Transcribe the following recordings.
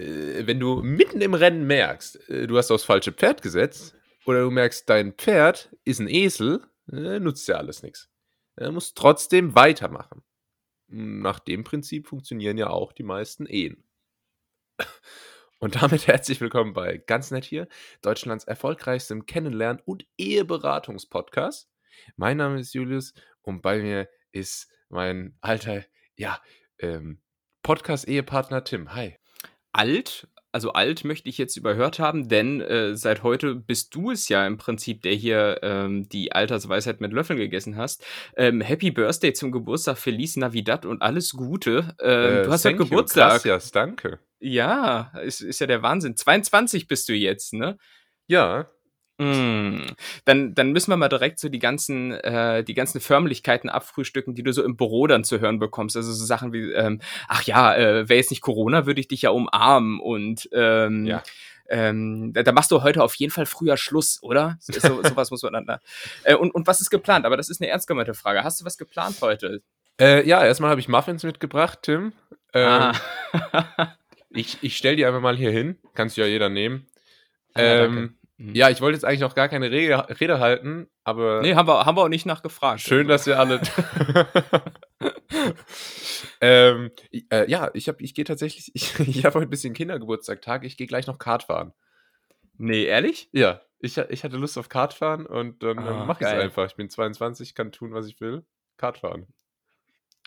äh, wenn du mitten im Rennen merkst, äh, du hast aufs falsche Pferd gesetzt, oder du merkst, dein Pferd ist ein Esel, äh, nutzt ja alles nichts. Er muss trotzdem weitermachen. Nach dem Prinzip funktionieren ja auch die meisten Ehen. Und damit herzlich willkommen bei Ganz Nett hier, Deutschlands erfolgreichstem Kennenlernen- und Eheberatungspodcast. Mein Name ist Julius und bei mir ist mein alter, ja, ähm, Podcast-Ehepartner Tim. Hi. Alt, also alt möchte ich jetzt überhört haben, denn äh, seit heute bist du es ja im Prinzip, der hier ähm, die Altersweisheit mit Löffeln gegessen hast. Ähm, Happy Birthday zum Geburtstag, Feliz Navidad und alles Gute. Ähm, Äh, du hast ja thank you, Geburtstag. Gracias, danke. Ja, ist, ist ja der Wahnsinn. 22 bist du jetzt, ne? Ja, Mm. Dann, dann müssen wir mal direkt so die ganzen, äh, die ganzen Förmlichkeiten abfrühstücken, die du so im Büro dann zu hören bekommst. Also so Sachen wie, ähm, ach ja, äh, wäre jetzt nicht Corona, würde ich dich ja umarmen und ähm, Ja. ähm, da, da machst du heute auf jeden Fall früher Schluss, oder? So, so, sowas muss man dann da. Äh, und, und was ist geplant? Aber das ist eine ernst gemeinte Frage. Hast du was geplant heute? Äh, ja, erstmal habe ich Muffins mitgebracht, Tim. Ähm, Ah. Ich, ich stell die einfach mal hier hin. Kannst du ja jeder nehmen. Ah, ähm, Mhm. Ja, ich wollte jetzt eigentlich noch gar keine Rede, Rede halten, aber Nee, haben wir, haben wir auch nicht nachgefragt. schön, dass ihr alle. ähm, äh, ja, ich, hab, ich gehe tatsächlich. Ich, ich habe heute ein bisschen Kindergeburtstag-Tag. Ich gehe gleich noch Kart fahren. Nee, ehrlich? Ja, ich, ich hatte Lust auf Kart fahren und dann Ah, mache ich es einfach. Ich bin 22, kann tun, was ich will. Kart fahren.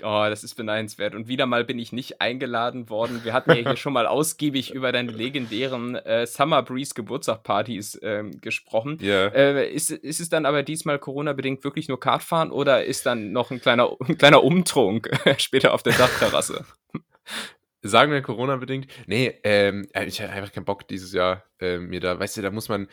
Oh, das ist beneidenswert. Und wieder mal bin ich nicht eingeladen worden. Wir hatten ja hier schon mal ausgiebig über deine legendären äh, Summer Breeze Geburtstagpartys ähm, gesprochen. Ja. Äh, ist, ist es dann aber diesmal Corona-bedingt wirklich nur Kartfahren oder ist dann noch ein kleiner, ein kleiner Umtrunk später auf der Dachterrasse? Sagen wir Corona-bedingt. Nee, ähm, äh, ich habe einfach keinen Bock dieses Jahr äh, mir da, weißt du, da muss man,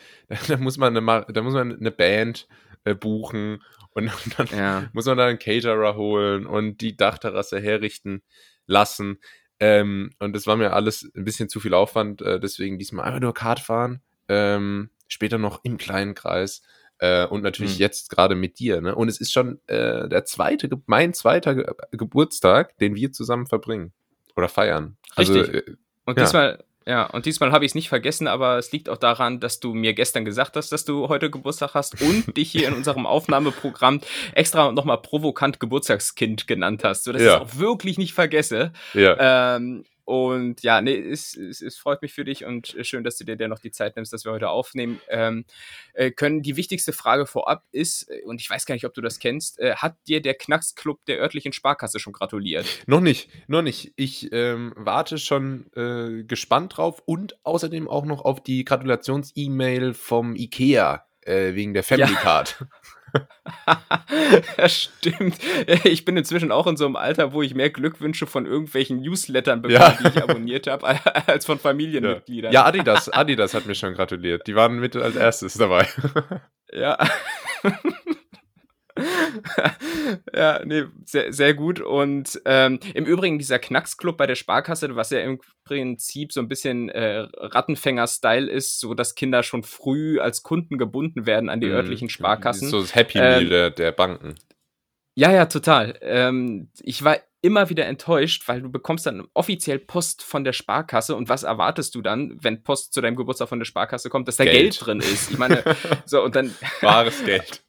da muss man eine, da muss man eine Band äh, buchen und dann Ja. muss man da einen Caterer holen und die Dachterrasse herrichten lassen. Ähm, und das war mir alles ein bisschen zu viel Aufwand, äh, deswegen diesmal einfach nur Kart fahren. Ähm, später noch im kleinen Kreis. Äh, und natürlich Hm. jetzt gerade mit dir. Ne? Und es ist schon äh, der zweite, mein zweiter Ge Geburtstag, den wir zusammen verbringen. Oder feiern. Also, Richtig. äh, Und Ja. diesmal, ja, und diesmal habe ich es nicht vergessen, aber es liegt auch daran, dass du mir gestern gesagt hast, dass du heute Geburtstag hast und dich hier in unserem Aufnahmeprogramm extra nochmal provokant Geburtstagskind genannt hast, sodass Ja. ich es auch wirklich nicht vergesse. ja. Ähm, und ja, nee, es, es, es freut mich für dich und schön, dass du dir dennoch die Zeit nimmst, dass wir heute aufnehmen ähm, äh, können. Die wichtigste Frage vorab ist, äh, und ich weiß gar nicht, ob du das kennst, äh, hat dir der Knacksclub der örtlichen Sparkasse schon gratuliert? Noch nicht, noch nicht. Ich ähm, warte schon äh, gespannt drauf und außerdem auch noch auf die Gratulations-E-Mail vom IKEA äh, wegen der Family Ja. Card. ja, stimmt. Ich bin inzwischen auch in so einem Alter, wo ich mehr Glückwünsche von irgendwelchen Newslettern bekomme, Ja. die ich abonniert habe, als von Ja. Familienmitgliedern. ja, Adidas, Adidas hat mir schon gratuliert. Die waren mit als erstes dabei. Ja. ja, nee, sehr, sehr gut. Und ähm, im Übrigen, dieser Knacksclub bei der Sparkasse, was ja im Prinzip so ein bisschen äh, Rattenfänger-Style ist, so dass Kinder schon früh als Kunden gebunden werden an die Mhm. örtlichen Sparkassen. So das Happy Meal Ähm, der, der Banken. Ja, ja, total. Ähm, ich war immer wieder enttäuscht, weil du bekommst dann offiziell Post von der Sparkasse und was erwartest du dann, wenn Post zu deinem Geburtstag von der Sparkasse kommt, dass da Geld. Geld, drin ist? Ich meine, so und dann, Wahres Geld.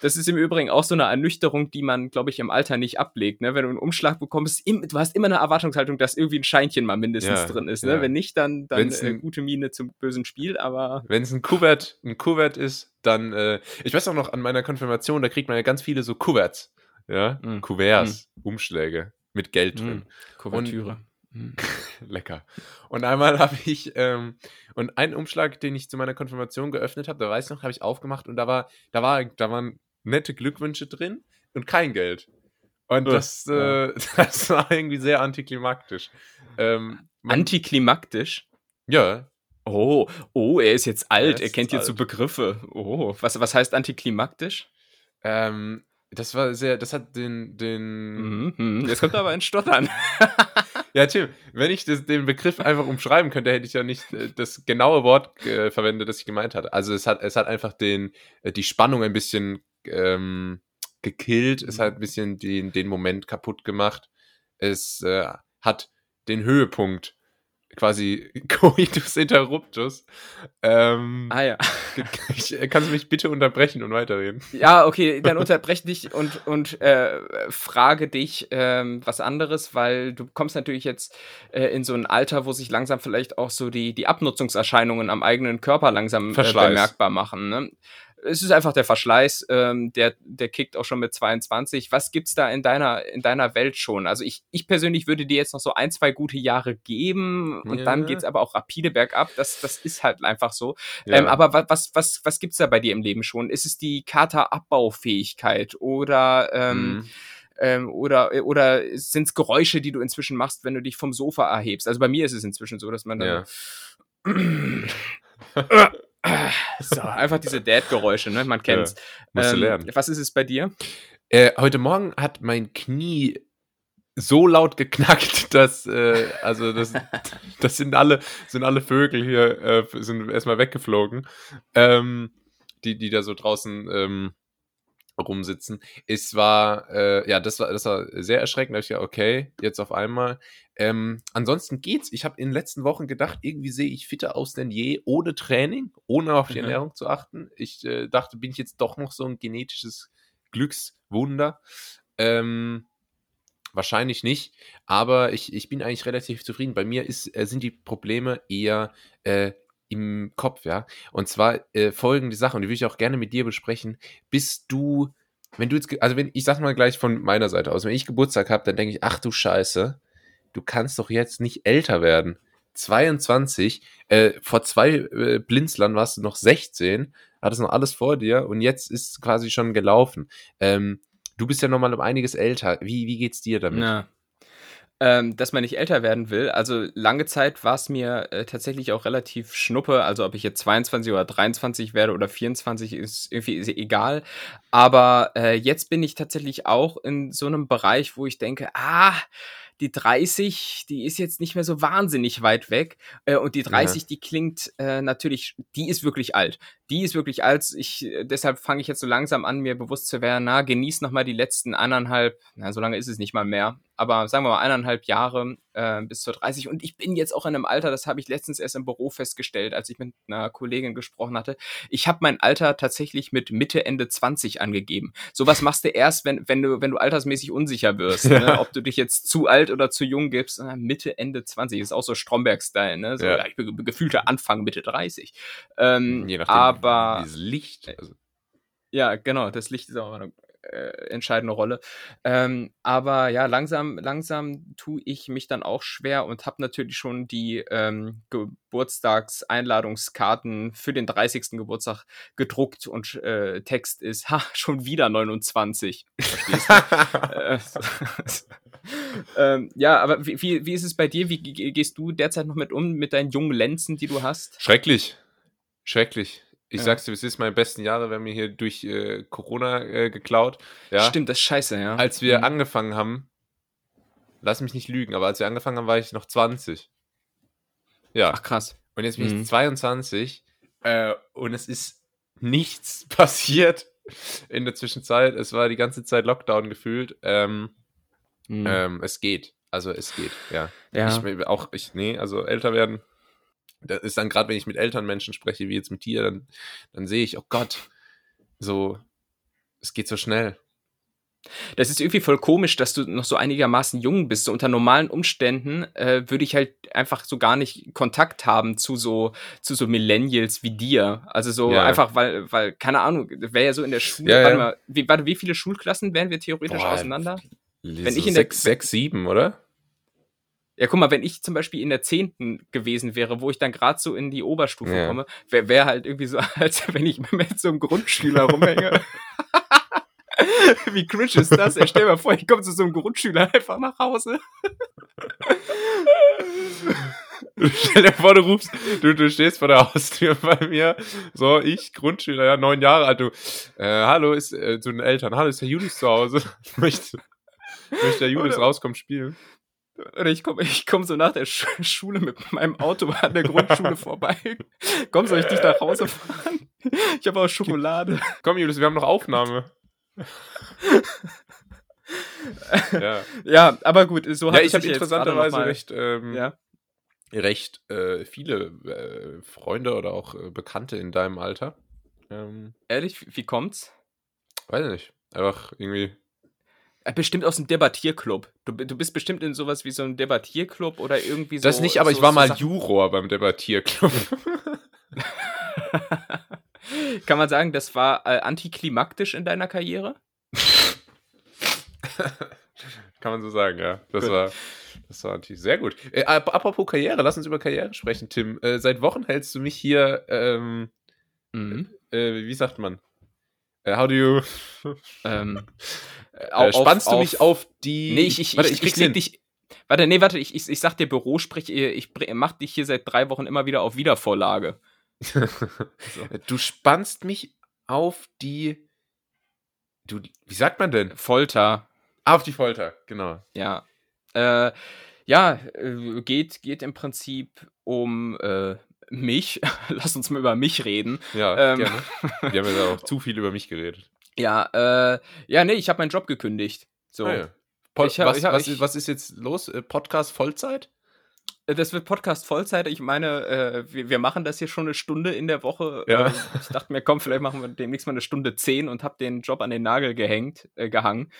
Das ist im Übrigen auch so eine Ernüchterung, die man, glaube ich, im Alter nicht ablegt. Ne? Wenn du einen Umschlag bekommst, im, du hast immer eine Erwartungshaltung, dass irgendwie ein Scheinchen mal mindestens Ja, drin ist. Ne? ja. Wenn nicht, dann, dann äh, ein- gute Miene zum bösen Spiel, aber Wenn es ein Kuvert, ein Kuvert ist, dann, äh, ich weiß auch noch, an meiner Konfirmation, da kriegt man ja ganz viele so Kuverts. Ja, Mm. Kuverts, Umschläge mit Geld drin. Hm, Kuvertüre. Hm. Lecker. Und einmal habe ich, ähm, und einen Umschlag, den ich zu meiner Konfirmation geöffnet habe, da weiß ich noch, habe ich aufgemacht und da war, da war, da waren nette Glückwünsche drin und kein Geld. Und das, äh, das war irgendwie sehr antiklimaktisch. Ähm, Antiklimaktisch. ja, Oh, oh, er ist jetzt alt, Er er kennt jetzt so. Begriffe. Oh, was, was heißt antiklimaktisch? ähm, das war sehr, das hat den, den, Mhm, mhm. Jetzt kommt aber ein Stottern. Ja, Tim, wenn ich das, den Begriff einfach umschreiben könnte, hätte ich ja nicht äh, das genaue Wort äh, verwendet, das ich gemeint hatte. Also es hat, es hat einfach den, äh, die Spannung ein bisschen ähm, gekillt, es hat ein bisschen den, den Moment kaputt gemacht. Es äh, hat den Höhepunkt quasi Coitus Interruptus. Ähm, Ah ja. ich, kannst du mich bitte unterbrechen und weiterreden? Ja, okay, dann unterbrech dich und, und äh, frage dich ähm, was anderes, weil du kommst natürlich jetzt äh, in so ein Alter, wo sich langsam vielleicht auch so die, die Abnutzungserscheinungen am eigenen Körper langsam äh, bemerkbar machen. Ne? Es ist einfach der Verschleiß, ähm, der, der kickt auch schon mit 22. Was gibt's da in deiner, in deiner Welt schon? Also ich, ich persönlich würde dir jetzt noch so ein, zwei gute Jahre geben und Ja. dann geht's aber auch rapide bergab. Das, das ist halt einfach so. Ja. Ähm, aber wa- was, was, was gibt's da bei dir im Leben schon? Ist es die Kata-Abbaufähigkeit oder, ähm, Mhm. ähm, oder, oder sind es Geräusche, die du inzwischen machst, wenn du dich vom Sofa erhebst? Also bei mir ist es inzwischen so, dass man dann Ja. so, einfach diese Dad-Geräusche, ne? Man kennt's. Musst du lernen. Was ist es bei dir? Äh, heute Morgen hat mein Knie so laut geknackt, dass äh, also das, das sind alle sind alle Vögel hier äh, sind erstmal weggeflogen, ähm, die die da so draußen ähm, rumsitzen. Es war äh, ja das war das war sehr erschreckend. Da ich gedacht, okay, jetzt auf einmal. Ähm, ansonsten geht's. Ich habe in den letzten Wochen gedacht, irgendwie sehe ich fitter aus denn je ohne Training, ohne auf die Mhm. Ernährung zu achten. Ich äh, dachte, bin ich jetzt doch noch so ein genetisches Glückswunder. Ähm, wahrscheinlich nicht, aber ich, ich bin eigentlich relativ zufrieden. Bei mir ist, äh, sind die Probleme eher äh, im Kopf, ja. Und zwar äh, folgende Sache, und die würde ich auch gerne mit dir besprechen. Bist du, wenn du jetzt, also wenn, ich sag mal gleich von meiner Seite aus, wenn ich Geburtstag habe, dann denke ich, ach du Scheiße, du kannst doch jetzt nicht älter werden. 22, äh, vor zwei äh, Blinzlern warst du noch 16, hattest noch alles vor dir und jetzt ist quasi schon gelaufen. Ähm, du bist ja nochmal um einiges älter. Wie, wie geht's dir damit? Ja. Ähm, dass man nicht älter werden will. Also lange Zeit war es mir äh, tatsächlich auch relativ schnuppe. Also ob ich jetzt 22 oder 23 werde oder 24 ist irgendwie ist egal. Aber äh, jetzt bin ich tatsächlich auch in so einem Bereich, wo ich denke, ah, die 30, die ist jetzt nicht mehr so wahnsinnig weit weg. Äh, und die 30, die klingt äh, natürlich, die ist wirklich alt. Die ist wirklich alt. Ich, äh, deshalb fange ich jetzt so langsam an, mir bewusst zu werden, na, genieß noch mal die letzten eineinhalb, na, so lange ist es nicht mal mehr, aber sagen wir mal eineinhalb Jahre äh, bis zur 30. Und ich bin jetzt auch in einem Alter, das habe ich letztens erst im Büro festgestellt, als ich mit einer Kollegin gesprochen hatte. Ich habe mein Alter tatsächlich mit Mitte, Ende 20 angegeben. Sowas machst du erst, wenn, wenn, du, wenn du altersmäßig unsicher wirst. Ja. Ne? Ob du dich jetzt zu alt oder zu jung gibst. Mitte, Ende 20 ist auch so Stromberg-Style. Ne? So, Ja. ich bin gefühlter Anfang Mitte 30. Ähm, Je nachdem, aber dieses Licht. Also, ja, genau, das Licht ist auch äh, entscheidende Rolle. Ähm, aber ja, langsam, langsam tue ich mich dann auch schwer und habe natürlich schon die ähm, Geburtstagseinladungskarten für den 30. Geburtstag gedruckt und äh, Text ist, ha, schon wieder 29. Verstehst du? Äh, ähm, ja, aber wie, wie, ist es bei dir? Wie ge- gehst du derzeit noch mit um, mit deinen jungen Lenzen, die du hast? Schrecklich. Schrecklich. Ich Ja. sag's dir, es ist meine besten Jahre, werden mir hier durch äh, Corona äh, geklaut. Ja. Stimmt, das ist scheiße, ja. Als wir Mhm. angefangen haben, lass mich nicht lügen, aber als wir angefangen haben, war ich noch 20. Ja. Ach krass. Und jetzt bin Mhm. ich 22 äh, und es ist nichts passiert in der Zwischenzeit. Es war die ganze Zeit Lockdown gefühlt. Ähm, Mhm. ähm, es geht. Also es geht, ja. ja. Ich auch, ich, nee, also älter werden. Das ist dann gerade, wenn ich mit älteren Menschen spreche, wie jetzt mit dir, dann, dann sehe ich, oh Gott, so, es geht so schnell. Das ist irgendwie voll komisch, dass du noch so einigermaßen jung bist. So unter normalen Umständen äh, würde ich halt einfach so gar nicht Kontakt haben zu so zu so Millennials wie dir. Also so Ja. einfach, weil weil keine Ahnung, wäre ja so in der Schule. Ja, warte ja. mal, wie, warte, wie viele Schulklassen wären wir theoretisch Boah, auseinander? Wenn ich in der- sechs, sechs, sieben, oder? Ja, guck mal, wenn ich zum Beispiel in der zehnten gewesen wäre, wo ich dann gerade so in die Oberstufe Ja. komme, wäre wär halt irgendwie so, als wenn ich mit so einem Grundschüler rumhänge. Wie cringe ist das? Ey, stell dir mal vor, ich komme zu so einem Grundschüler einfach nach Hause. Stell dir vor, du rufst, du, du stehst vor der Haustür bei mir, so, ich, Grundschüler, ja, neun Jahre alt, du, äh, hallo, ist, äh, zu den Eltern, hallo, ist der Julius zu Hause? möchte, möchte der Julius Oder- rauskommen spielen? Oder ich komme ich komm so nach der Sch Schule mit meinem Auto an der Grundschule vorbei. Komm, soll ich dich nach Hause fahren? Ich habe auch Schokolade. Komm, Julius, wir haben noch Aufnahme. ja. Ja, aber gut, so ja, hat ich es habe interessanterweise recht, ähm, Ja. recht äh, viele äh, Freunde oder auch äh, Bekannte in deinem Alter. Ähm, Ehrlich, wie kommt's? weiß nicht. Einfach irgendwie. Äh, Bestimmt aus dem Debattierclub. Du, du bist bestimmt in sowas wie so einem Debattierclub oder irgendwie so. Das nicht, aber so, ich war so mal Sachen- Juror beim Debattierclub. Kann man sagen, das war äh, antiklimaktisch in deiner Karriere? Kann man so sagen, ja. Das Gut. war, das war natürlich sehr gut. Äh, ap- apropos Karriere, lass uns über Karriere sprechen, Tim. Äh, seit Wochen hältst du mich hier, ähm, Mhm. äh, wie sagt man? Äh, how do you. Ähm, Äh, spannst du mich auf die. Nee, ich, ich, Warte, ich, ich ich, leg dich. Warte, nee, warte, ich, ich, ich sag dir Büro, sprich, ich br- mach dich hier seit drei Wochen immer wieder auf Wiedervorlage. Du spannst mich auf die. Du, wie sagt man denn? Folter, Ah, auf die Folter, genau. ja. Äh, ja, äh, geht, geht im Prinzip um äh, mich. Lass uns mal über mich reden. Ja, Ähm. gerne. Wir haben ja auch zu viel über mich geredet. Ja, äh, ja, nee, ich habe meinen Job gekündigt. So. Ah, ja. Po Ich hab- was, hab- was, ich- ist, was ist jetzt los? Äh, Podcast Vollzeit? Äh, Das wird Podcast Vollzeit. Ich meine, äh, wir, wir machen das hier schon eine Stunde in der Woche. Ja. Äh, ich dachte mir, komm, vielleicht machen wir demnächst mal eine Stunde zehn und hab den Job an den Nagel gehängt, äh, gehangen.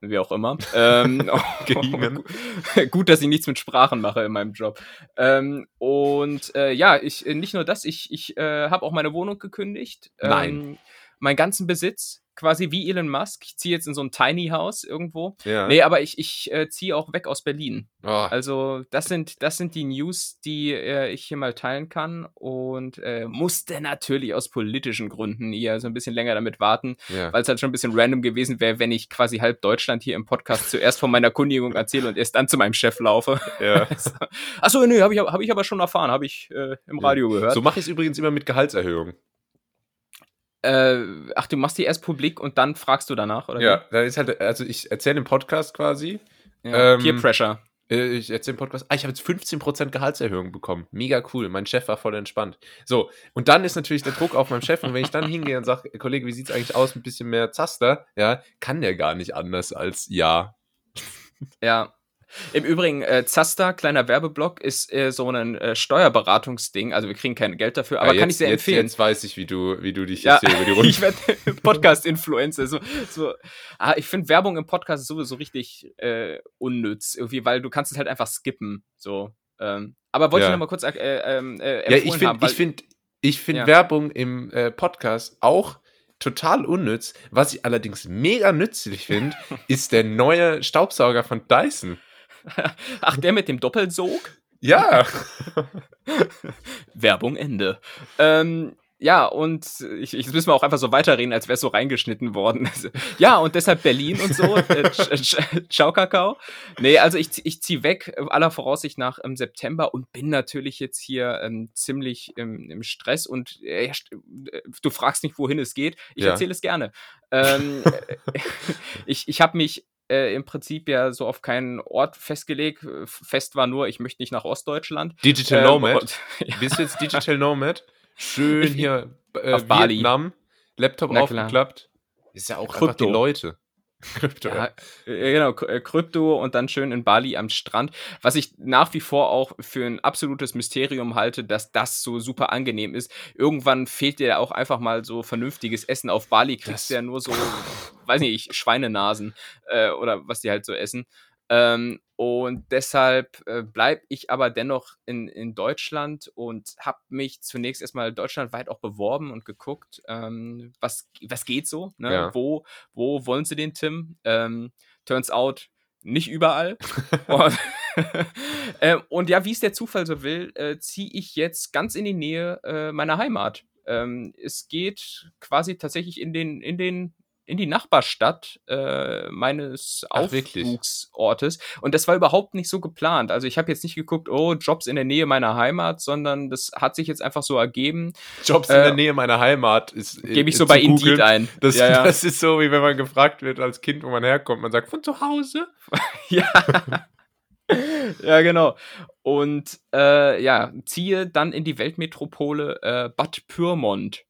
Wie auch immer. ähm. Gut, dass ich nichts mit Sprachen mache in meinem Job. Ähm, und äh, ja, ich äh, nicht nur das, ich, ich äh, habe auch meine Wohnung gekündigt. Nein. Ähm, meinen ganzen Besitz, quasi wie Elon Musk. Ich ziehe jetzt in so ein Tiny House irgendwo. Ja. Nee, aber ich, ich äh, ziehe auch weg aus Berlin. Oh, Also, das sind, das sind die News, die äh, ich hier mal teilen kann und äh, musste natürlich aus politischen Gründen hier so ein bisschen länger damit warten, ja. weil es halt schon ein bisschen random gewesen wäre, wenn ich quasi halb Deutschland hier im Podcast zuerst von meiner Kündigung erzähle und erst dann zu meinem Chef laufe. ja. Achso, nee, habe ich, hab ich aber schon erfahren, habe ich äh, im Radio gehört. So mache ich es übrigens immer mit Gehaltserhöhung. Äh, ach, du machst die erst publik und dann fragst du danach, oder? Ja, da ist halt, also ich erzähle im Podcast quasi. wie? ja. Ähm, Peer Pressure. Äh, Ich erzähle im Podcast, ah, ich habe jetzt 15% Gehaltserhöhung bekommen. Mega cool. Mein Chef war voll entspannt. So, und dann ist natürlich der Druck auf meinem Chef. Und wenn ich dann hingehe und sage, Kollege, wie sieht's eigentlich aus? Ein bisschen mehr Zaster, ja, kann der gar nicht anders als ja. Ja. Im Übrigen, äh, Zaster, kleiner Werbeblock, ist äh, so ein äh, Steuerberatungsding. Also wir kriegen kein Geld dafür, aber ja, kann jetzt, ich sehr jetzt, empfehlen. Jetzt weiß ich, wie du, wie du dich ja, jetzt hier über die Runde. ich werde Podcast-Influencer. So, so. Ah, ich finde Werbung im Podcast sowieso richtig äh, unnütz, irgendwie, weil du kannst es halt einfach skippen. So. Ähm, aber wollte Ja. ich noch mal kurz äh, ähm, äh, ja, ich finde ich find, ich find Ja. Werbung im äh, Podcast auch total unnütz. Was ich allerdings mega nützlich finde, ist der neue Staubsauger von Dyson. Ach, der mit dem Doppelsog? Ja. Werbung Ende. Ähm, ja, und ich, ich, jetzt müssen wir auch einfach so weiterreden, als wäre es so reingeschnitten worden. ja, und deshalb Berlin und so. Äh, Ciao, Kakao. Nee, also ich, zieh- ich ziehe weg, aller Voraussicht nach im September und bin natürlich jetzt hier ähm, ziemlich im, im Stress und äh, äh, du fragst nicht, wohin es geht. Ich Ja. erzähle es gerne. Ähm, äh, ich ich habe mich äh, im Prinzip ja so auf keinen Ort festgelegt. Äh, Fest war nur, ich möchte nicht nach Ostdeutschland. Digital Ähm, Nomad. und- Bist du jetzt Digital Nomad? Schön hier äh, auf Bali. Vietnam, Laptop Na klar. aufgeklappt. Ist ja auch einfach Krypto. die Leute. Krypto. Ja, äh, genau, äh, Krypto und dann schön in Bali am Strand. Was ich nach wie vor auch für ein absolutes Mysterium halte, dass das so super angenehm ist. Irgendwann fehlt dir auch einfach mal so vernünftiges Essen. Auf Bali kriegst Das- du ja nur so, weiß nicht, Schweinenasen äh, oder was die halt so essen. Ähm, und deshalb äh, bleibe ich aber dennoch in, in Deutschland und habe mich zunächst erstmal deutschlandweit auch beworben und geguckt, ähm, was, was geht so, ne? Ja. wo, wo wollen sie den Tim? Ähm, turns out, nicht überall. und, ähm, und ja, wie es der Zufall so will, äh, ziehe ich jetzt ganz in die Nähe äh, meiner Heimat. Ähm, es geht quasi tatsächlich in den, in den in die Nachbarstadt äh, meines Ach? Aufwuchsortes. Und das war überhaupt nicht so geplant. Also ich habe jetzt nicht geguckt, oh, Jobs in der Nähe meiner Heimat, sondern das hat sich jetzt einfach so ergeben. Jobs in Äh, der Nähe meiner Heimat ist. äh, Gebe ich so bei googeln. Indeed ein. Das, ja, ja. das ist so, wie wenn man gefragt wird als Kind, wo man herkommt. Man sagt, von zu Hause. Ja. ja, genau. Und äh, ja, ziehe dann in die Weltmetropole äh, Bad Pyrmont.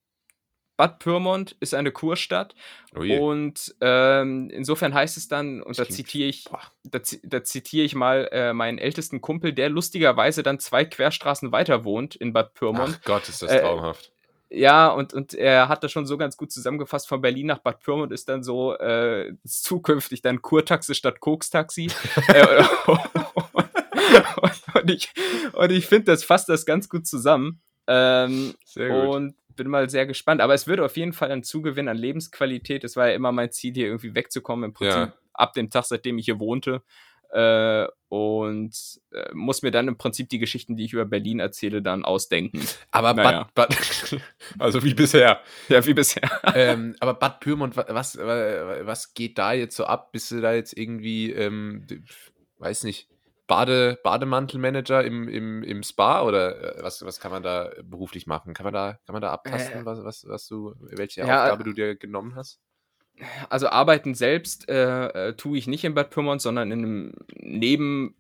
Bad Pyrmont ist eine Kurstadt Oh und ähm, insofern heißt es dann, und da zitiere ich, da, da zitiere ich mal äh, meinen ältesten Kumpel, der lustigerweise dann zwei Querstraßen weiter wohnt in Bad Pyrmont. Ach Gott, ist das Äh, traumhaft. Ja, und, und er hat das schon so ganz gut zusammengefasst. Von Berlin nach Bad Pyrmont ist dann so äh, zukünftig dann Kurtaxi statt Kokstaxi. äh, und, und ich, und ich finde, das fasst das ganz gut zusammen. Ähm, Sehr gut. und bin mal sehr gespannt. Aber es wird auf jeden Fall ein Zugewinn an Lebensqualität. Das war ja immer mein Ziel, hier irgendwie wegzukommen. Im Prinzip Ja. ab dem Tag, seitdem ich hier wohnte. Äh, und äh, muss mir dann im Prinzip die Geschichten, die ich über Berlin erzähle, dann ausdenken. Aber naja. Bad, Bad also wie bisher. Ja, wie bisher. ähm, aber Bad Pyrmont, wa- was, wa- was geht da jetzt so ab? Bist du da jetzt irgendwie, ähm, weiß nicht, Bade, Bademantelmanager im, im, im Spa oder äh, was, was kann man da beruflich machen? Kann man da, kann man da abtasten, Äh, was, was, was du, welche ja, Aufgabe du dir genommen hast? Also arbeiten selbst äh, äh, tue ich nicht in Bad Pyrmont, sondern in einem Neben,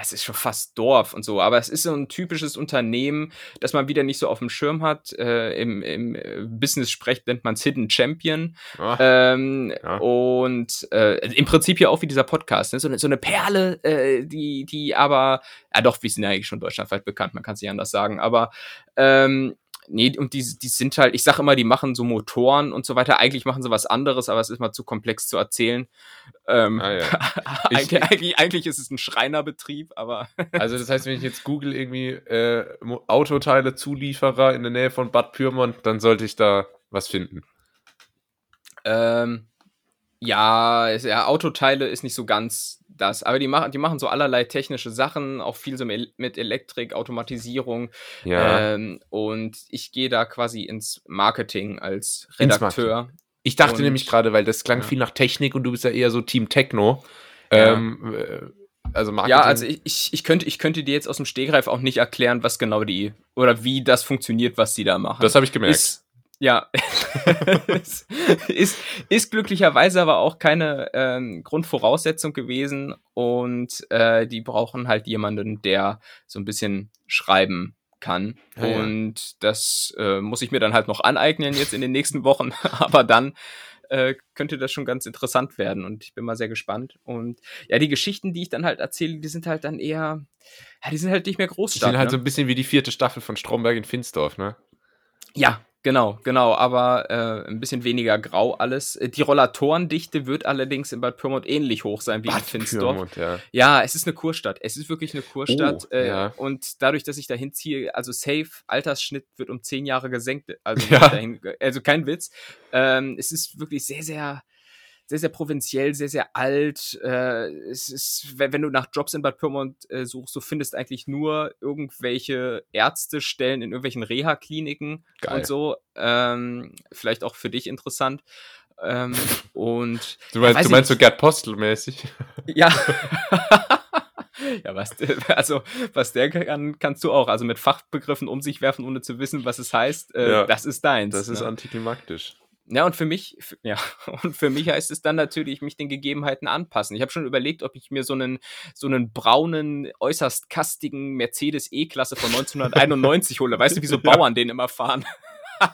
es ist schon fast Dorf und so, aber es ist so ein typisches Unternehmen, das man wieder nicht so auf dem Schirm hat. Äh, Im im äh, Business-Sprech nennt man es Hidden Champion. Ah, Ähm, Ja. Und äh, im Prinzip ja auch wie dieser Podcast, ne? so, eine, so eine Perle, äh, die, die aber, ja doch, wir sind ja eigentlich schon deutschlandweit bekannt, man kann es nicht anders sagen, aber ähm, nee, und die, die sind halt, ich sage immer, die machen so Motoren und so weiter. Eigentlich machen sie was anderes, aber es ist mal zu komplex zu erzählen. Ähm, Ah, ja. eigentlich, eigentlich, eigentlich ist es ein Schreinerbetrieb, aber Also das heißt, wenn ich jetzt google irgendwie äh, Mo- Autoteile Zulieferer in der Nähe von Bad Pyrmont, dann sollte ich da was finden. Ähm, ja, es, ja, Autoteile ist nicht so ganz das, aber die machen, die machen so allerlei technische Sachen, auch viel so mit Elektrik, Automatisierung. Ja. Ähm, und ich gehe da quasi ins Marketing als Redakteur. Ich dachte Und- nämlich gerade, weil das klang Ja. viel nach Technik und du bist ja eher so Team Techno. Ja. Ähm, äh, also Marketing. Ja, also ich, ich, ich, könnte, ich könnte dir jetzt aus dem Stegreif auch nicht erklären, was genau die oder wie das funktioniert, was die da machen. das habe ich gemerkt. Ist, ja, ist, ist, glücklicherweise aber auch keine ähm, Grundvoraussetzung gewesen und äh, die brauchen halt jemanden, der so ein bisschen schreiben kann. Ja, ja. und das äh, muss ich mir dann halt noch aneignen jetzt in den nächsten Wochen, aber dann äh, könnte das schon ganz interessant werden und ich bin mal sehr gespannt. Und ja, die Geschichten, die ich dann halt erzähle, die sind halt dann eher, ja, die sind halt nicht mehr die Großstadt. sind halt ne? so ein bisschen wie die vierte Staffel von Stromberg in Finsdorf, ne? Ja, genau, genau, aber äh, ein bisschen weniger grau alles. Äh, Die Rollatorendichte wird allerdings in Bad Pyrmont ähnlich hoch sein wie in Finsdorf. Pyrmont, ja. Ja, es ist eine Kurstadt. Es ist wirklich eine Kurstadt. Oh, äh, ja. Und dadurch, dass ich da hinziehe, also safe, Altersschnitt wird um zehn Jahre gesenkt. Also, Ja. dahin, also kein Witz. Ähm, es ist wirklich sehr, sehr, sehr, sehr provinziell, sehr, sehr alt. Äh, es ist, wenn, wenn du nach Jobs in Bad Pyrmont äh, suchst, du findest eigentlich nur irgendwelche Ärztestellen in irgendwelchen Reha-Kliniken und so. Ähm, vielleicht auch für dich interessant. Ähm, und Du meinst, weiß du meinst so. Gerd Postel-mäßig? ja. ja, was, also, was der kann, kannst du auch. Also mit Fachbegriffen um sich werfen, ohne zu wissen, was es heißt. Äh, Ja. Das ist deins. Das ist ne? antiklimaktisch. Ja, und für mich, ja, und für mich heißt es dann natürlich, mich den Gegebenheiten anpassen. Ich habe schon überlegt, ob ich mir so einen, so einen braunen, äußerst kastigen Mercedes E-Klasse von 1991 hole. Weißt du, wie so Ja. Bauern den immer fahren?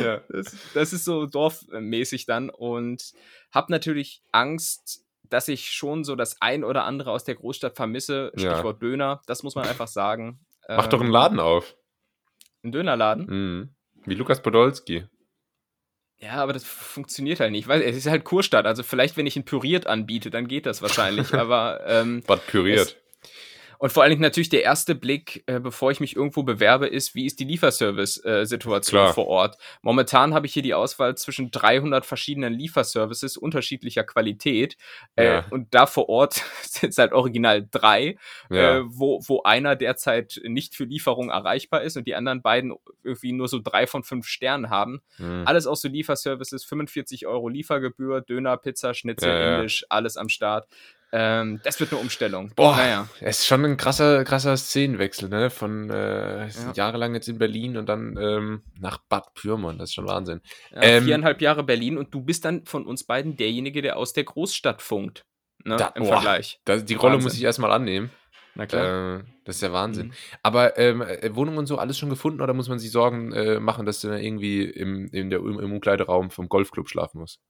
Ja. Das, das ist so dorfmäßig dann und habe natürlich Angst, dass ich schon so das ein oder andere aus der Großstadt vermisse. Ja. Stichwort Döner, das muss man einfach sagen. Mach doch einen Ähm, Laden auf. Einen Dönerladen? Mhm. Wie Lukas Podolski. Ja, aber das funktioniert halt nicht. Weil es ist halt Kurstadt. Also vielleicht, wenn ich ihn püriert anbiete, dann geht das wahrscheinlich. aber ähm, Bad püriert. Und vor allen Dingen natürlich der erste Blick, äh, bevor ich mich irgendwo bewerbe, ist, wie ist die Lieferservice-Situation Klar. vor Ort? Momentan habe ich hier die Auswahl zwischen 300 verschiedenen Lieferservices unterschiedlicher Qualität. Äh, Ja. und da vor Ort sind es halt original drei, ja. äh, wo, wo einer derzeit nicht für Lieferung erreichbar ist und die anderen beiden irgendwie nur so drei von fünf Sternen haben. Mhm. Alles auch so Lieferservices, 45 Euro Liefergebühr, Döner, Pizza, Schnitzel, ja. Indisch, alles am Start. Ähm, das wird eine Umstellung. Boah, Naja. es ist schon ein krasser, krasser Szenenwechsel, ne? Von äh, Ja. jahrelang jetzt in Berlin und dann ähm, nach Bad Pyrmont. Das ist schon Wahnsinn. Ja, Ähm, viereinhalb Jahre Berlin und du bist dann von uns beiden derjenige, der aus der Großstadt funkt. Ne, Da- Im boah. Vergleich. Das, die Rolle Wahnsinn. muss ich erstmal annehmen. Na klar. Äh, das ist ja Wahnsinn. Mhm. Aber ähm, äh, Wohnungen und so alles schon gefunden oder muss man sich Sorgen äh, machen, dass du dann irgendwie im, in der, im, im Umkleideraum vom Golfclub schlafen musst?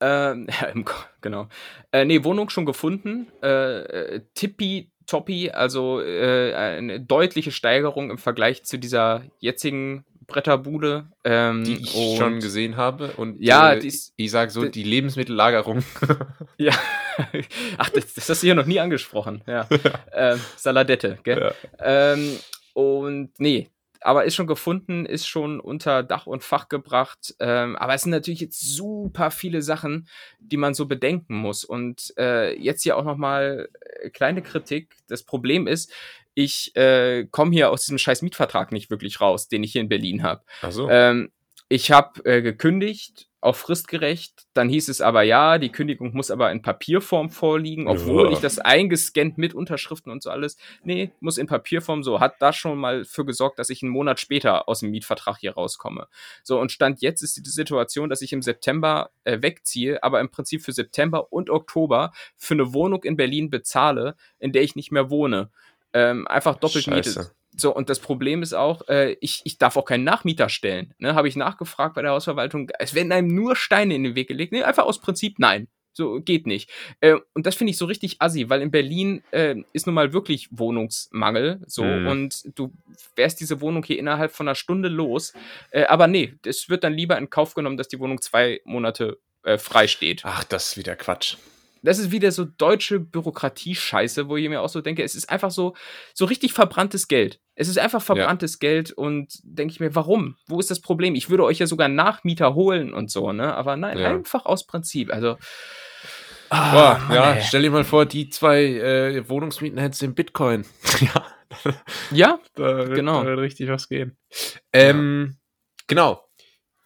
Ähm, ja, genau. Äh, nee, Wohnung schon gefunden. Äh, äh, Tippi Toppi, also äh, eine deutliche Steigerung im Vergleich zu dieser jetzigen Bretterbude. Ähm, die ich schon gesehen habe. Und ja, äh, ist, ich sage so, die Lebensmittellagerung. ja. Ach, das, das, hast du hier noch nie angesprochen. Ja. ähm, Saladette, gell? Ja. Ähm, und nee, aber ist schon gefunden, ist schon unter Dach und Fach gebracht. Ähm, aber es sind natürlich jetzt super viele Sachen, die man so bedenken muss. Und äh, jetzt hier auch nochmal äh, kleine Kritik. Das Problem ist, ich äh, komme hier aus diesem scheiß Mietvertrag nicht wirklich raus, den ich hier in Berlin habe. Ach so. Ähm, ich habe äh, gekündigt auf fristgerecht. Dann hieß es aber ja, die Kündigung muss aber in Papierform vorliegen, obwohl ja. ich das eingescannt mit Unterschriften und so alles. Nee, muss in Papierform so. Hat das schon mal für gesorgt, dass ich einen Monat später aus dem Mietvertrag hier rauskomme. So, und Stand jetzt ist die Situation, dass ich im September äh, wegziehe, aber im Prinzip für September und Oktober für eine Wohnung in Berlin bezahle, in der ich nicht mehr wohne. Ähm, einfach doppelt Scheiße. Miete. So, und das Problem ist auch, äh, ich, ich darf auch keinen Nachmieter stellen. Ne? Habe ich nachgefragt bei der Hausverwaltung. Es werden einem nur Steine in den Weg gelegt. Nee, einfach aus Prinzip nein. So geht nicht. Äh, und das finde ich so richtig assi, weil in Berlin äh, ist nun mal wirklich Wohnungsmangel. So, mhm. und du wärst diese Wohnung hier innerhalb von einer Stunde los. Äh, aber nee, es wird dann lieber in Kauf genommen, dass die Wohnung zwei Monate äh, frei steht. Ach, das ist wieder Quatsch das ist wieder so deutsche Bürokratie-Scheiße, wo ich mir auch so denke, es ist einfach so, so richtig verbranntes Geld. Es ist einfach verbranntes ja. Geld und denke ich mir, warum? Wo ist das Problem? Ich würde euch ja sogar Nachmieter holen und so, ne? Aber nein, ja. einfach aus Prinzip. Also. Ah, Boah, Mann, ja, ey. stell dir mal vor, die zwei äh, Wohnungsmieten hättest du in Bitcoin. ja. Ja, da wird, genau. Da wird richtig was gehen. Ähm, ja. Genau.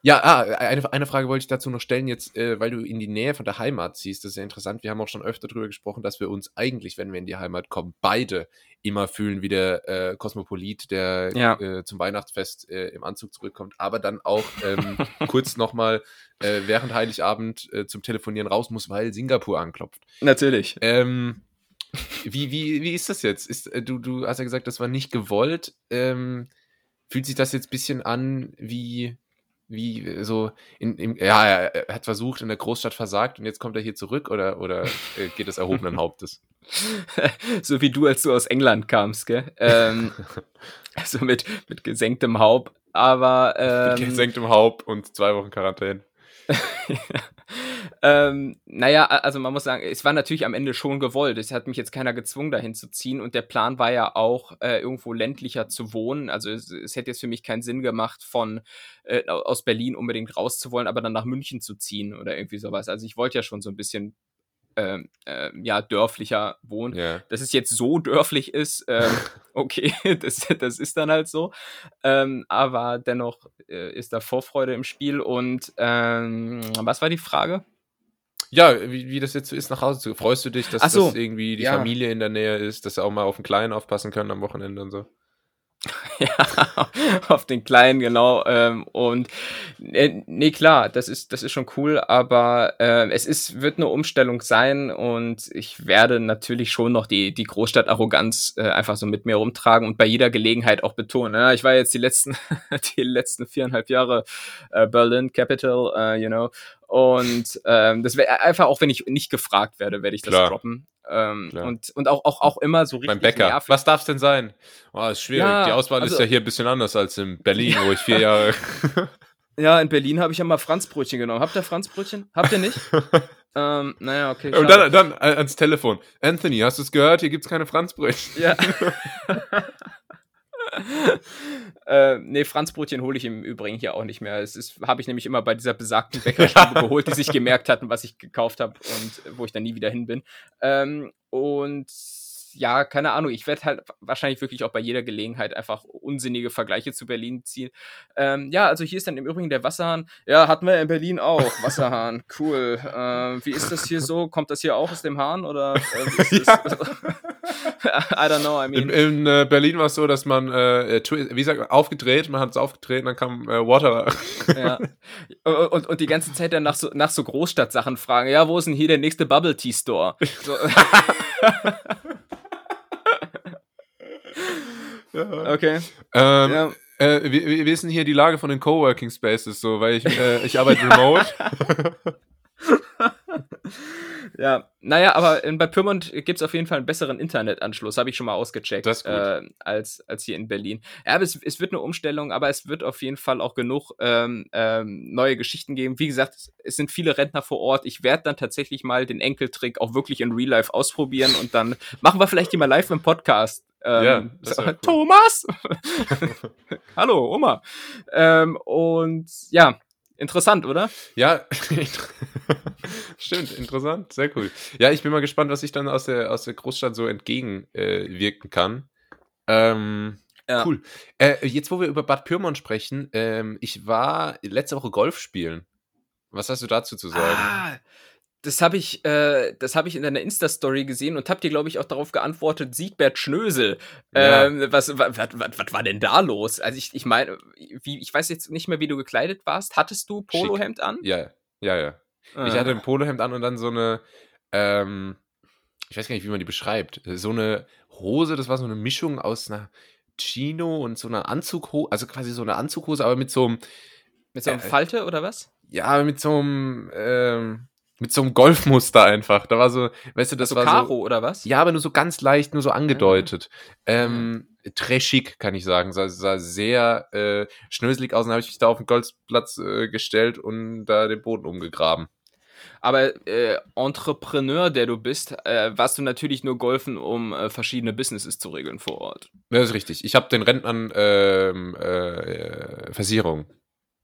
Ja, ah, eine, eine Frage wollte ich dazu noch stellen, jetzt, äh, weil du in die Nähe von der Heimat ziehst. Das ist ja interessant. Wir haben auch schon öfter darüber gesprochen, dass wir uns eigentlich, wenn wir in die Heimat kommen, beide immer fühlen wie der äh, Kosmopolit, der ja. äh, zum Weihnachtsfest äh, im Anzug zurückkommt, aber dann auch ähm, kurz nochmal äh, während Heiligabend äh, zum Telefonieren raus muss, weil Singapur anklopft. Natürlich. Ähm, wie, wie, wie ist das jetzt? Ist, äh, du, du hast ja gesagt, das war nicht gewollt. Ähm, fühlt sich das jetzt ein bisschen an wie wie äh, so in, in, ja, er hat versucht, in der Großstadt versagt und jetzt kommt er hier zurück oder, oder äh, geht es erhobenen Hauptes? so wie du, als du aus England kamst, gell? Ähm, so mit, mit gesenktem Haupt, aber. Ähm, mit gesenktem Haupt und zwei Wochen Quarantäne. ähm, naja, also man muss sagen, es war natürlich am Ende schon gewollt. Es hat mich jetzt keiner gezwungen, dahin zu ziehen. Und der Plan war ja auch, äh, irgendwo ländlicher zu wohnen. Also es, es, hätte jetzt für mich keinen Sinn gemacht, von äh, aus Berlin unbedingt rauszuwollen, aber dann nach München zu ziehen oder irgendwie sowas. Also ich wollte ja schon so ein bisschen äh, ja, dörflicher wohnen. Yeah. Dass es jetzt so dörflich ist, ähm, okay, das, das ist dann halt so. Ähm, aber dennoch äh, ist da Vorfreude im Spiel. Und ähm, was war die Frage? Ja, wie, wie das jetzt so ist, nach Hause zu. Freust du dich, dass, so, dass irgendwie die ja. Familie in der Nähe ist, dass sie auch mal auf den Kleinen aufpassen können am Wochenende und so? ja, auf den kleinen, genau. Ähm, und äh, nee, klar, das ist, das ist schon cool, aber äh, es ist, wird eine Umstellung sein und ich werde natürlich schon noch die, die Großstadt-Arroganz äh, einfach so mit mir rumtragen und bei jeder Gelegenheit auch betonen. Ja, ich war jetzt die letzten, die letzten viereinhalb Jahre äh, Berlin Capital, uh, you know, und ähm, das wäre einfach, auch wenn ich nicht gefragt werde, werde ich das Klar. droppen. Ähm, und, und auch, auch, auch immer so richtig. Beim Bäcker. Nervig. Was darf es denn sein? Oh, ist schwierig. Ja, Die Auswahl also, ist ja hier ein bisschen anders als in Berlin, wo ich vier Jahre. ja, in Berlin habe ich ja mal Franzbrötchen genommen. Habt ihr Franzbrötchen? Habt ihr nicht? ähm, naja, okay. Schade. Und dann, dann äh, ans Telefon. Anthony, hast du es gehört? Hier gibt es keine Franzbrötchen. Ja. äh, nee, Franzbrötchen hole ich im Übrigen hier auch nicht mehr. Es habe ich nämlich immer bei dieser besagten Bäckerstube geholt, die sich gemerkt hatten, was ich gekauft habe und wo ich dann nie wieder hin bin. Ähm, und ja, keine Ahnung, ich werde halt wahrscheinlich wirklich auch bei jeder Gelegenheit einfach unsinnige Vergleiche zu Berlin ziehen. Ähm, ja, also hier ist dann im Übrigen der Wasserhahn. Ja, hatten wir in Berlin auch. Wasserhahn, cool. Ähm, wie ist das hier so? Kommt das hier auch aus dem Hahn oder äh, ja. I don't know, I mean. In, in äh, Berlin war es so, dass man, äh, wie gesagt, aufgedreht, man hat es aufgedreht, dann kam äh, Water. ja. Und, und die ganze Zeit dann nach so, nach so Großstadtsachen fragen, ja, wo ist denn hier der nächste Bubble Tea Store? So. Ja. Okay. Ähm, Ja. äh, wie, wie ist denn hier die Lage von den Coworking Spaces so? Weil ich, äh, ich arbeite remote. Ja, naja, aber äh, bei Pyrmont gibt es auf jeden Fall einen besseren Internetanschluss, habe ich schon mal ausgecheckt, Das ist gut. Äh, als, als hier in Berlin. Ja, aber es, es wird eine Umstellung, aber es wird auf jeden Fall auch genug ähm, ähm, neue Geschichten geben. Wie gesagt, es- es sind viele Rentner vor Ort. Ich werde dann tatsächlich mal den Enkeltrick auch wirklich in Real Life ausprobieren und dann machen wir vielleicht die mal live im Podcast. Ähm, Ja, cool. Thomas! Hallo, Oma. Ähm, und ja, interessant, oder? Ja, stimmt, interessant, sehr cool. Ja, ich bin mal gespannt, was ich dann aus der, aus der Großstadt so entgegenwirken äh, kann. Ähm, Ja. Cool. Äh, jetzt, wo wir über Bad Pyrmont sprechen, ähm, ich war letzte Woche Golf spielen. Was hast du dazu zu sagen? Ah, das habe ich, äh, das habe ich in deiner Insta-Story gesehen und hab dir, glaube ich, auch darauf geantwortet, Siegbert Schnösel. Ja. Ähm, was, was, was, was war denn da los? Also ich, ich meine, wie, ich weiß jetzt nicht mehr, wie du gekleidet warst. Hattest du Polohemd an? Ja, ja, ja. Ich Ah. hatte ein Polohemd an und dann so eine, ähm, ich weiß gar nicht, wie man die beschreibt. So eine Hose, das war so eine Mischung aus einer Chino und so einer Anzughose, also quasi so eine Anzughose, aber mit so einem, mit so einem äh, Falte oder was? ja, mit so einem, ähm, mit so einem Golfmuster einfach. Da war so, weißt du, das so war Karo so. oder was? Ja, aber nur so ganz leicht, nur so angedeutet. Ähm, très chic, kann ich sagen. Sah, sah sehr äh, schnöselig aus. Dann habe ich mich da auf den Golfplatz äh, gestellt und da den Boden umgegraben. Aber äh, Entrepreneur, der du bist, äh, warst du natürlich nur golfen, um äh, verschiedene Businesses zu regeln vor Ort. Das ist richtig. Ich habe den Rentnern ähm, äh, Versicherung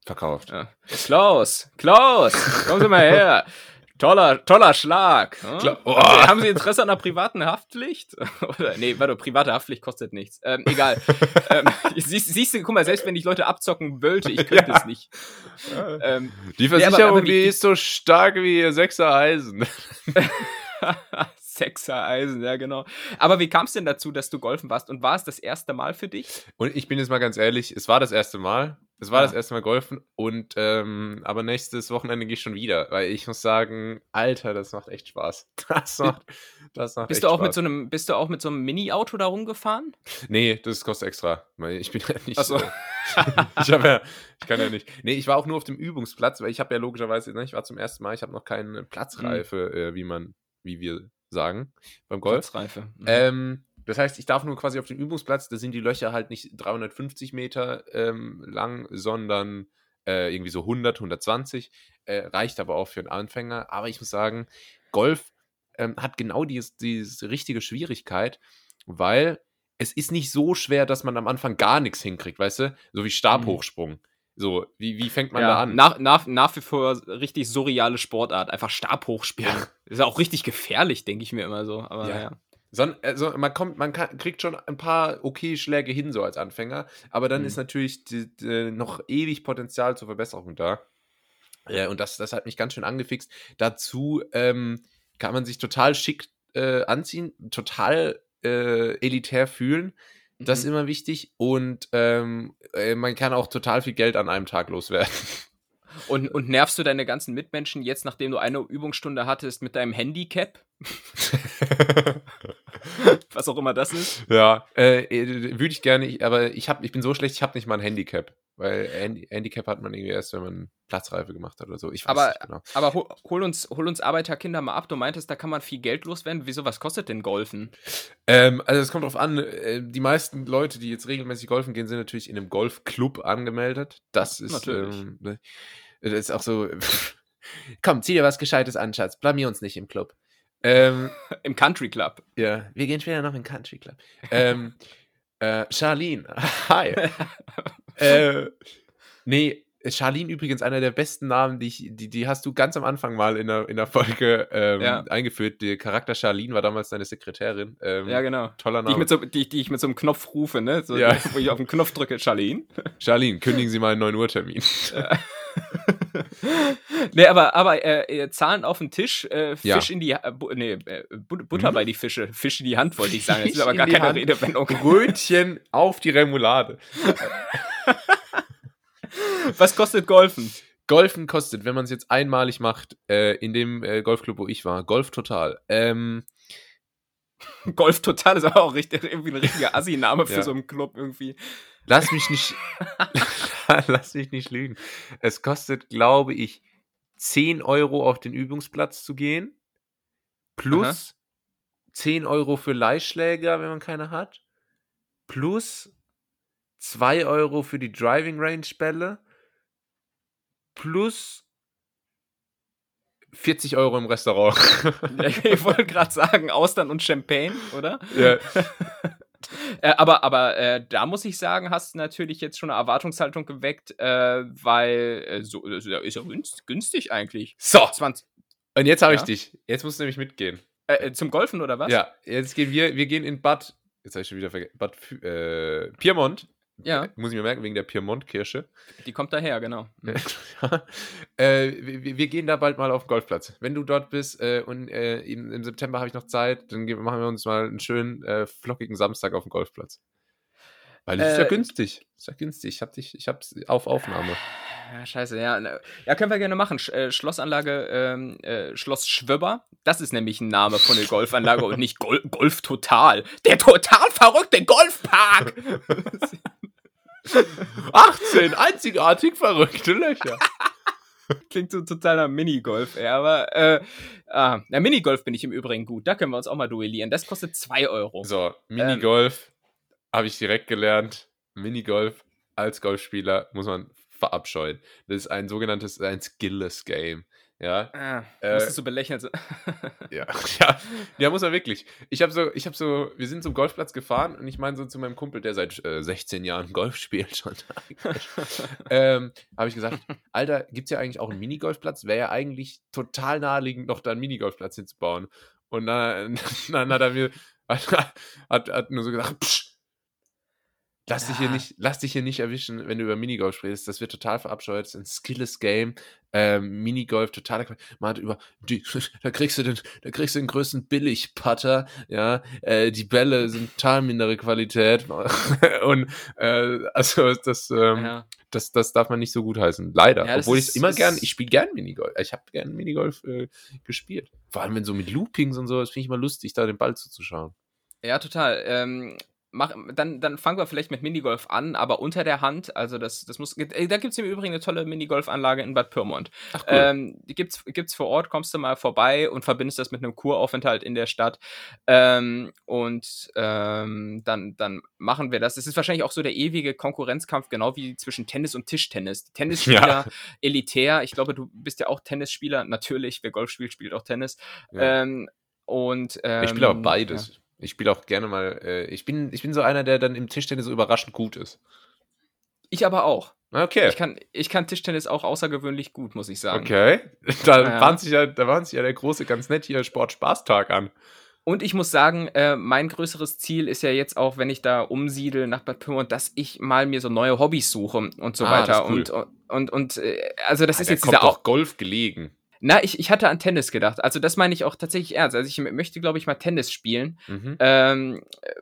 verkauft. Ja. Klaus, Klaus, kommen Sie mal her. Toller, toller Schlag. hm? Oh. Haben, Sie, haben Sie Interesse an einer privaten Haftpflicht? Oder, nee, warte, private Haftpflicht kostet nichts. Ähm, egal. ähm, siehst, siehst du, guck mal, selbst wenn ich Leute abzocken wollte, ich könnte Ja. es nicht. Ähm, Die aber- Versicherung, aber wie- die ist so stark wie ihr Sechser Eisen. Sexereisen, ja genau. Aber wie kam es denn dazu, dass du golfen warst? Und war es das erste Mal für dich? Und ich bin jetzt mal ganz ehrlich, es war das erste Mal. Es war Ja. das erste Mal Golfen und ähm, aber nächstes Wochenende gehe ich schon wieder, weil ich muss sagen, Alter, das macht echt Spaß. Das macht, das macht Bist echt du auch Spaß. mit so einem, bist du auch mit so einem Mini-Auto da rumgefahren? Nee, das kostet extra. Ich bin ja nicht Ach so. ich, hab ja, ich kann ja nicht. Nee, ich war auch nur auf dem Übungsplatz, weil ich habe ja logischerweise, ne, ich war zum ersten Mal, ich habe noch keine Platzreife, äh, wie man, wie wir sagen, beim Golf. Platzreife. Mhm. Ähm, das heißt, ich darf nur quasi auf den Übungsplatz, da sind die Löcher halt nicht 350 Meter ähm, lang, sondern äh, irgendwie so 100, 120. Äh, reicht aber auch für einen Anfänger. Aber ich muss sagen, Golf ähm, hat genau diese diese richtige Schwierigkeit, weil es ist nicht so schwer, dass man am Anfang gar nichts hinkriegt, weißt du? So wie Stabhochsprung. So, wie, wie fängt man da ja, an? nach, nach, nach wie vor richtig surreale Sportart. Einfach Stabhochspringen. Ja. Ist ja auch richtig gefährlich, denke ich mir immer so. Aber Ja. ja. Son, also man kommt, man kann, kriegt schon ein paar okay Schläge hin, so als Anfänger, aber dann Mhm. ist natürlich die, die, noch ewig Potenzial zur Verbesserung da. Ja, und das, das hat mich ganz schön angefixt. Dazu ähm, kann man sich total schick äh, anziehen, total äh, elitär fühlen. Das ist Mhm. immer wichtig. Und ähm, äh, man kann auch total viel Geld an einem Tag loswerden. Und, und nervst du deine ganzen Mitmenschen jetzt, nachdem du eine Übungsstunde hattest, mit deinem Handicap? Was auch immer das ist. Ja, äh, äh, würde ich gerne, aber ich, hab, ich bin so schlecht, ich habe nicht mal ein Handicap. Weil Handi Handicap hat man irgendwie erst, wenn man Platzreife gemacht hat oder so. Ich weiß Aber- nicht genau. Aber hol, hol, uns, hol uns Arbeiterkinder mal ab. Du meintest, da kann man viel Geld loswerden. Wieso, was kostet denn Golfen? Ähm, also es kommt drauf an, äh, die meisten Leute, die jetzt regelmäßig golfen gehen, sind natürlich in einem Golfclub angemeldet. Das ist, Natürlich. ähm, ne, das ist auch so, komm, zieh dir was Gescheites an, Schatz, blamier uns nicht im Club. Ähm, Im Country Club. ja, wir gehen später noch in den Country Club. ähm, äh, Charlene, hi. äh, nee, Charlene übrigens einer der besten Namen, die, ich, die, die hast du ganz am Anfang mal in der, in der Folge ähm, Ja. eingeführt. Der Charakter Charlene war damals deine Sekretärin. Ähm, Ja, genau. Toller Die ich, Name. mit so, die, die ich mit so einem Knopf rufe, ne? So, Ja. Wo ich auf den Knopf drücke, Charlene. Charlene, kündigen Sie mal einen 9 Uhr Termin. nee, aber, aber äh, äh, Zahlen auf den Tisch, äh, Fisch Ja. in die äh, bu nee, äh, But- Butter Hm? bei die Fische, Fisch in die Hand wollte ich sagen. Das ist aber gar keine Hand. Redewendung. Brötchen auf die Remoulade. Was kostet Golfen? Golfen kostet, wenn man es jetzt einmalig macht, äh, in dem Golfclub, wo ich war, Golf total, ähm, Golf Total ist aber auch richtig, irgendwie ein richtiger Assi-Name für Ja. so einen Club irgendwie. Lass mich nicht, lass mich nicht lügen. Es kostet, glaube ich, 10 Euro auf den Übungsplatz zu gehen. Plus 10 Euro für Leihschläger, wenn man keine hat. Plus 2 Euro für die Driving Range Bälle. Plus 40 Euro im Restaurant. Ich wollte gerade sagen, Austern und Champagne, oder? ja. Äh, aber aber äh, da muss ich sagen, hast du natürlich jetzt schon eine Erwartungshaltung geweckt, äh, weil äh, so das ist ja günst- günstig eigentlich. So, 20, und jetzt habe ich Ja? dich. Jetzt musst du nämlich mitgehen. äh, äh, zum Golfen oder was? Ja, jetzt gehen wir, wir gehen in Bad, jetzt habe ich schon wieder vergessen, Bad äh, Piemont. Ja, Muss ich mir merken, wegen der Piemont-Kirsche. die kommt daher, genau. ja. äh, wir, wir gehen da bald mal auf den Golfplatz. Wenn du dort bist äh, und äh, im, im September habe ich noch Zeit, dann machen wir uns mal einen schönen, äh, flockigen Samstag auf dem Golfplatz. Weil es ist ja Äh, günstig. Ist ja günstig. Ich habe dich, ich hab's auf Aufnahme. Ja, scheiße, ja. ne. Ja, können wir gerne machen. Sch äh, Schlossanlage, ähm, äh, Schloss Schwöber. Das ist nämlich ein Name von der Golfanlage und nicht Gol Golf Total. Der total verrückte Golfpark! 18 einzigartig verrückte Löcher. Klingt so totaler Minigolf, ey, aber äh, ah, na, Minigolf bin ich im Übrigen gut. Da können wir uns auch mal duellieren. Das kostet 2 Euro. So, Minigolf habe ich direkt gelernt. Minigolf als Golfspieler muss man verabscheuen. Das ist ein sogenanntes ein Skillless Game. Ja, Ah, Äh, musstest du belächeln. ja, ja, ja, muss man wirklich. Ich habe so, ich habe so, wir sind zum Golfplatz gefahren und ich meine so zu meinem Kumpel, der seit äh, 16 Jahren Golf spielt schon, ähm, habe ich gesagt, Alter, gibt's ja eigentlich auch einen Minigolfplatz? Wäre ja eigentlich total naheliegend, noch da einen Minigolfplatz hinzubauen. Und dann, dann hat er mir, hat, hat, hat nur so gesagt, Psch, lass dich hier Ja. nicht, lass dich hier nicht erwischen, wenn du über Minigolf sprichst. Das wird total verabscheut. Das ist ein skillless Game. Ähm, Minigolf, totaler Quatsch. Man hat über, die, da kriegst du den, da kriegst du den größten Billig-Putter, ja. Äh, die Bälle sind total mindere Qualität. Und äh, also das, ähm, ja. das, das darf man nicht so gut heißen. Leider. Ja, Obwohl ich immer gern, ich spiele gern Minigolf. Ich habe gern Minigolf äh, gespielt. Vor allem wenn so mit Loopings und so, das finde ich immer lustig, da den Ball zuzuschauen. Ja, total. Ähm, mach, dann, dann fangen wir vielleicht mit Minigolf an, aber unter der Hand. Also das, das muss. Äh, da gibt es im Übrigen eine tolle Minigolfanlage in Bad Pyrmont. Ach Ähm, die gibt's, gibt's vor Ort, kommst du mal vorbei und verbindest das mit einem Kuraufenthalt in der Stadt. Ähm, und ähm, dann, dann machen wir das. Es ist wahrscheinlich auch so der ewige Konkurrenzkampf, genau wie zwischen Tennis und Tischtennis. Die Tennisspieler Ja. elitär. Ich glaube, du bist ja auch Tennisspieler. Natürlich, wer Golf spielt, spielt auch Tennis. Ja. Ähm, und, ähm, ich spiele aber beides. Ich spiele auch gerne mal, äh, ich, bin, ich bin so einer, der dann im Tischtennis so überraschend gut ist. Ich aber auch. Okay. Ich kann, ich kann Tischtennis auch außergewöhnlich gut, muss ich sagen. Okay. Da, Ja. bahnt sich ja, da sich ja der große, ganz nett hier Sport-Spaßtag an. Und ich muss sagen, äh, mein größeres Ziel ist ja jetzt auch, wenn ich da umsiedel nach Bad Pyrmont, dass ich mal mir so neue Hobbys suche und so Ah, weiter. cool. Und, und, und, äh, also das Ah, ist jetzt kommt dieser auch. Golf gelegen. Na, ich, ich hatte an Tennis gedacht. Also das meine ich auch tatsächlich ernst. Also ich möchte, glaube ich, mal Tennis spielen. Mhm. Ähm, äh,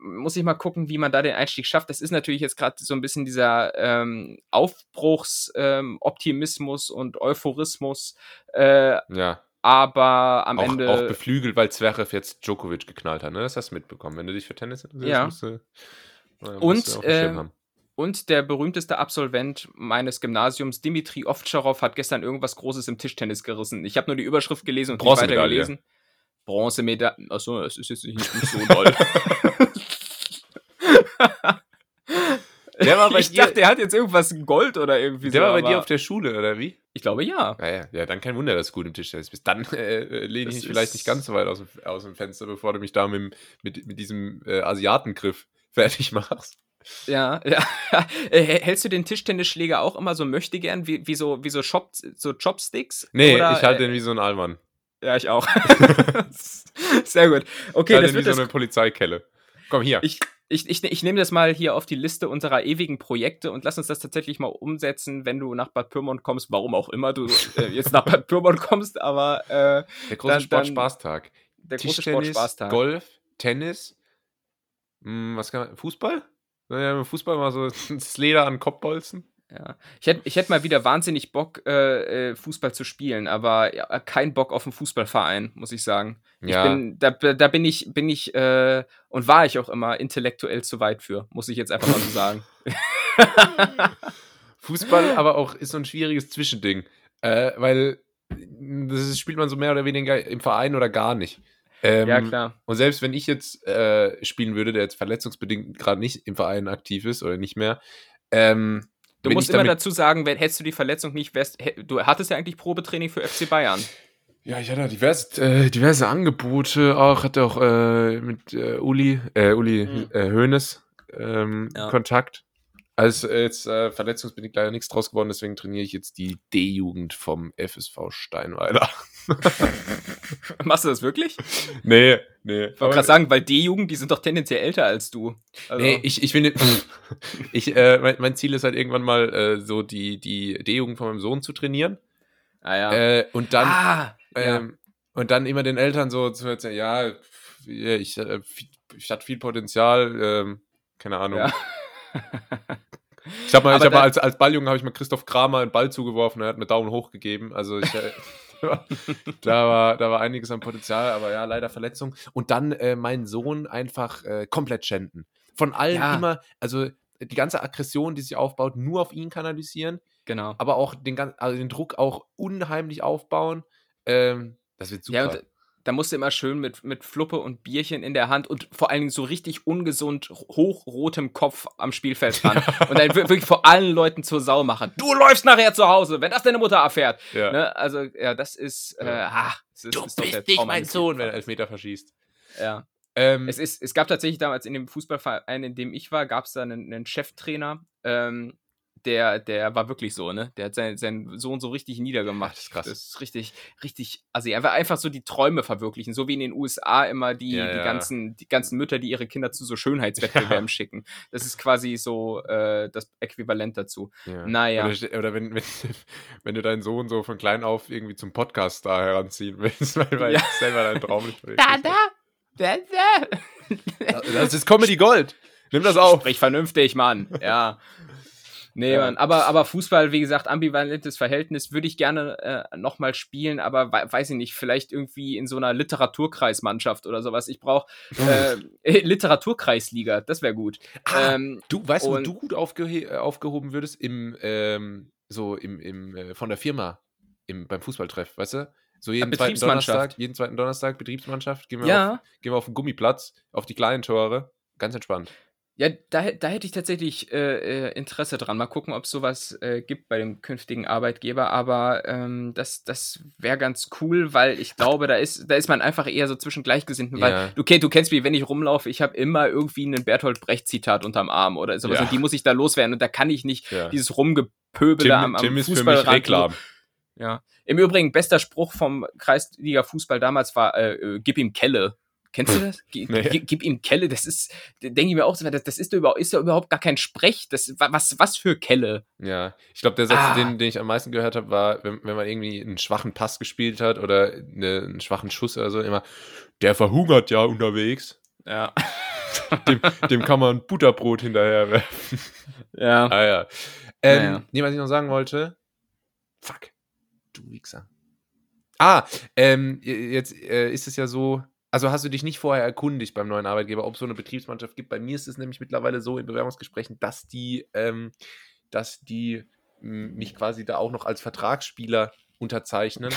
muss ich mal gucken, wie man da den Einstieg schafft. Das ist natürlich jetzt gerade so ein bisschen dieser ähm, Aufbruchsoptimismus ähm, Optimismus und Euphorismus. Äh, Ja. aber am auch, Ende. auch beflügelt, weil Zverev jetzt Djokovic geknallt hat, ne? Das hast du mitbekommen. Wenn du dich für Tennis interessierst, Ja. musst du, na, musst Und, du Und der berühmteste Absolvent meines Gymnasiums, Dimitri Ovtcharov, hat gestern irgendwas Großes im Tischtennis gerissen. Ich habe nur die Überschrift gelesen und nicht weiter Bronzemedaille. gelesen. Bronzemedaille. Achso, das ist jetzt nicht, nicht so doll. Der war bei ich dir- dachte, der hat jetzt irgendwas Gold oder irgendwie Der so. war bei dir auf der Schule, oder wie? ich glaube ja. Ja, ja, ja, dann kein Wunder, dass du gut im Tischtennis bist. Dann äh, äh, lehne ich mich vielleicht nicht ganz so weit aus dem, aus dem Fenster, bevor du mich da mit, mit, mit diesem äh, Asiatengriff fertig machst. Ja, ja. Äh, Hältst du den Tischtennisschläger auch immer so möchte gern, wie, wie so, wie so, Chop, so Chopsticks? Nee, Oder, ich halte äh, den wie so ein Allmann. Ja, ich auch. Sehr gut. Okay, ich halte das den wie so eine Polizeikelle. Komm hier. Ich, ich, ich, ich nehme das mal hier auf die Liste unserer ewigen Projekte und lass uns das tatsächlich mal umsetzen, wenn du nach Bad Pyrmont kommst, warum auch immer du äh, jetzt nach Bad Pyrmont kommst, aber äh, der große dann- Sport-Spaßtag. der große Sportspaßtag. Golf, Tennis, hm, was kann man, Fußball? Naja, im Fußball mal so das Leder an Kopfbolzen. Ja. Ich hätte ich hätt mal wieder wahnsinnig Bock, äh, äh, Fußball zu spielen, aber ja, kein Bock auf einen Fußballverein, muss ich sagen. Ja. Ich bin, da, da bin ich, bin ich, äh, und war ich auch immer intellektuell zu weit für, muss ich jetzt einfach mal so sagen. Fußball aber auch ist so ein schwieriges Zwischending. Äh, weil das spielt man so mehr oder weniger im Verein oder gar nicht. Ähm, ja, klar. Und selbst wenn ich jetzt äh, spielen würde, der jetzt verletzungsbedingt gerade nicht im Verein aktiv ist oder nicht mehr, ähm, Du musst immer dazu sagen, wenn, hättest du die Verletzung nicht, wärst, du hattest ja eigentlich Probetraining für FC Bayern. Ja, ich hatte diverse, äh, diverse Angebote auch, hatte auch äh, mit äh, Uli, äh, Uli Mhm. äh, Hoeneß ähm, Ja. Kontakt. Also jetzt äh, verletzungsbedingt leider nichts draus geworden, deswegen trainiere ich jetzt die D-Jugend vom FSV Steinweiler. Machst du das wirklich? nee, nee. Ich wollte gerade sagen, weil D-Jugend, die sind doch tendenziell älter als du. Also, Nee, ich, ich will ich, äh, mein, mein Ziel ist halt irgendwann mal äh, so die, die D-Jugend von meinem Sohn zu trainieren. ah, ja. Äh, und dann. ah, ja. Ähm, Und dann immer den Eltern so zu erzählen, ja, ja, ich, äh, ich hatte viel Potenzial, ähm, keine Ahnung. Ja. Ich habe mal, ich hab mal als, als Balljunge habe ich mal Christoph Kramer einen Ball zugeworfen, er hat mir Daumen hoch gegeben. Also ich, äh, da, war, da war einiges an Potenzial, aber ja, leider Verletzung. Und dann äh, meinen Sohn einfach äh, komplett schänden. Von allen Ja. immer, also die ganze Aggression, die sich aufbaut, nur auf ihn kanalisieren genau. aber auch den, also den Druck auch unheimlich aufbauen. Ähm, das wird super. Ja, und da musst du immer schön mit, mit Fluppe und Bierchen in der Hand und vor allen Dingen so richtig ungesund hochrotem Kopf am Spielfeld ran. Und dann wir- wirklich vor allen Leuten zur Sau machen. Du läufst nachher zu Hause, wenn das deine Mutter erfährt. ja. Ne? Also, ja, das ist. Äh, ah, das ist, du ist bist nicht mein Sohn, wenn er. Elfmeter verschießt. Ja. Ähm, Es, ist, es gab tatsächlich damals in dem Fußballverein, in dem ich war, gab es da einen, einen Cheftrainer, ähm, der, der war wirklich so, ne? Der hat seinen, seinen Sohn so richtig niedergemacht. Das ist krass. Das ist richtig, richtig, also er war einfach so die Träume verwirklichen, so wie in den USA immer die, Ja, die, ja. ganzen, die ganzen Mütter, die ihre Kinder zu so Schönheitswettbewerben schicken. Das ist quasi so äh, das Äquivalent dazu. ja. Naja. Oder, oder wenn, wenn, wenn du deinen Sohn so von klein auf irgendwie zum Podcast da heranziehen willst, weil, weil Ja. selber dein Traum nicht verwirklicht Da, hast. da, da, da. Das ist Comedy Gold. Nimm das auf. Sprich vernünftig, Mann. Ja. Nee, Ja. Mann. Aber, aber Fußball, wie gesagt, ambivalentes Verhältnis würde ich gerne äh, nochmal spielen, aber wei- weiß ich nicht, vielleicht irgendwie in so einer Literaturkreismannschaft oder sowas. Ich brauche äh, Literaturkreisliga, das wäre gut. Ah, ähm, Du weißt, wo du gut aufgehe äh, aufgehoben würdest? Im, ähm, so im, im, äh, von der Firma, im, beim Fußballtreff, weißt du? So jeden zweiten. Donnerstag, jeden zweiten Donnerstag Betriebsmannschaft, gehen wir, auf, ja, gehen wir auf den Gummiplatz, auf die kleinen Tore. Ganz entspannt. Ja da, da hätte ich tatsächlich äh, äh, Interesse dran. Mal gucken, ob es sowas äh, gibt bei dem künftigen Arbeitgeber. Aber ähm, das, das wäre ganz cool, weil ich glaube, da ist, da ist man einfach eher so zwischen Gleichgesinnten. Weil Ja. du, okay, du kennst mich, wenn ich rumlaufe, ich habe immer irgendwie einen Bertolt Brecht-Zitat unterm Arm oder sowas. Ja. Und die muss ich da loswerden. Und da kann ich nicht Ja. dieses Rumgepöbel am, am Tim ist für mich. Reklam. Ja. Im Übrigen, bester Spruch vom Kreisliga-Fußball damals war, äh, äh, gib ihm Kelle. Kennst du das? Gib, Nee. gib, ihm Kelle, das ist, denke ich mir auch, so, das, das ist, doch überhaupt, ist doch überhaupt gar kein Sprech. Das, wa- was, was für Kelle? Ja, ich glaube, der Satz, Ah. den, den ich am meisten gehört habe, war, wenn, wenn man irgendwie einen schwachen Pass gespielt hat oder eine, einen schwachen Schuss oder so, immer, der verhungert ja unterwegs. Ja. Dem, dem kann man Butterbrot hinterher werfen. Ja. Ah ja. Ähm, Naja. Nee, was ich noch sagen wollte. Fuck. Du Wichser. Ah, ähm, jetzt äh, ist es ja so. Also hast du dich nicht vorher erkundigt beim neuen Arbeitgeber, ob es so eine Betriebsmannschaft gibt? Bei mir ist es nämlich mittlerweile so in Bewerbungsgesprächen, dass die, ähm, dass die mich quasi da auch noch als Vertragsspieler unterzeichnen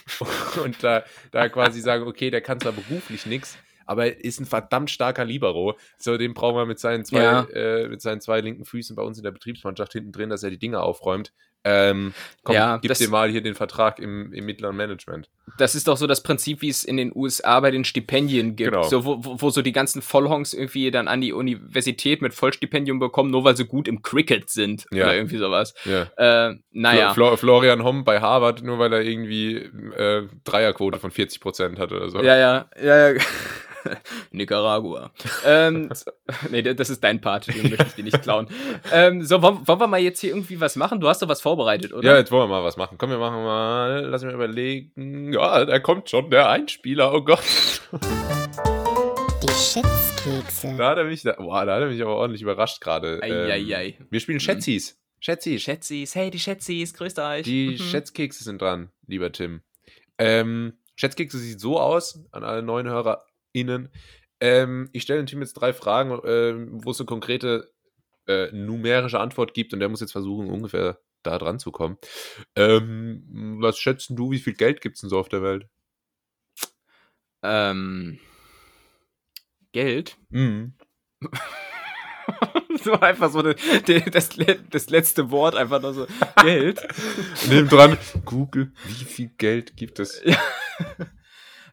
und da, da quasi sagen, okay, der kann zwar beruflich nichts, aber er ist ein verdammt starker Libero. So, den brauchen wir mit seinen zwei, Ja. äh, mit seinen zwei linken Füßen bei uns in der Betriebsmannschaft hinten drin, dass er die Dinge aufräumt. Ähm, komm, Ja, gib das- dir mal hier den Vertrag im, im mittleren Management. Das ist doch so das Prinzip, wie es in den USA bei den Stipendien gibt. Genau. So, wo, wo, so die ganzen Vollhongs irgendwie dann an die Universität mit Vollstipendium bekommen, nur weil sie gut im Cricket sind Ja. oder irgendwie sowas. Ja. Äh, naja. Flo Florian Homm bei Harvard, nur weil er irgendwie äh, Dreierquote von 40 Prozent hat oder so. Ja, ja, ja, ja. Nicaragua. ähm, so- nee, das ist dein Part, den möchte ich dir nicht klauen. ähm, so, wollen, wollen wir mal jetzt hier irgendwie was machen? Du hast doch was vorbereitet, oder? Ja, jetzt wollen wir mal was machen. Komm, wir machen mal. Lass mich mal überlegen. Ja, da kommt schon der Einspieler. Oh Gott. Die Schätzkekse. Da hat er mich, da, boah, da hat er mich aber ordentlich überrascht gerade. Ähm, Eieiei. wir spielen Schätzis. Schätzis. Schätzis, hey, die Schätzis, grüßt euch. Die Mhm. Schätzkekse sind dran, lieber Tim. Ähm, Schätzkekse sieht so aus, an alle neuen HörerInnen. Ähm, ich stelle dem Tim jetzt drei Fragen, ähm, wo es eine konkrete äh, numerische Antwort gibt und der muss jetzt versuchen, ungefähr da dran zu kommen. Ähm, was schätzen du, wie viel Geld gibt es denn so auf der Welt? Ähm, Geld. Mhm. so einfach so das, das letzte Wort, einfach nur so Geld. Neben dran, Google, wie viel Geld gibt es?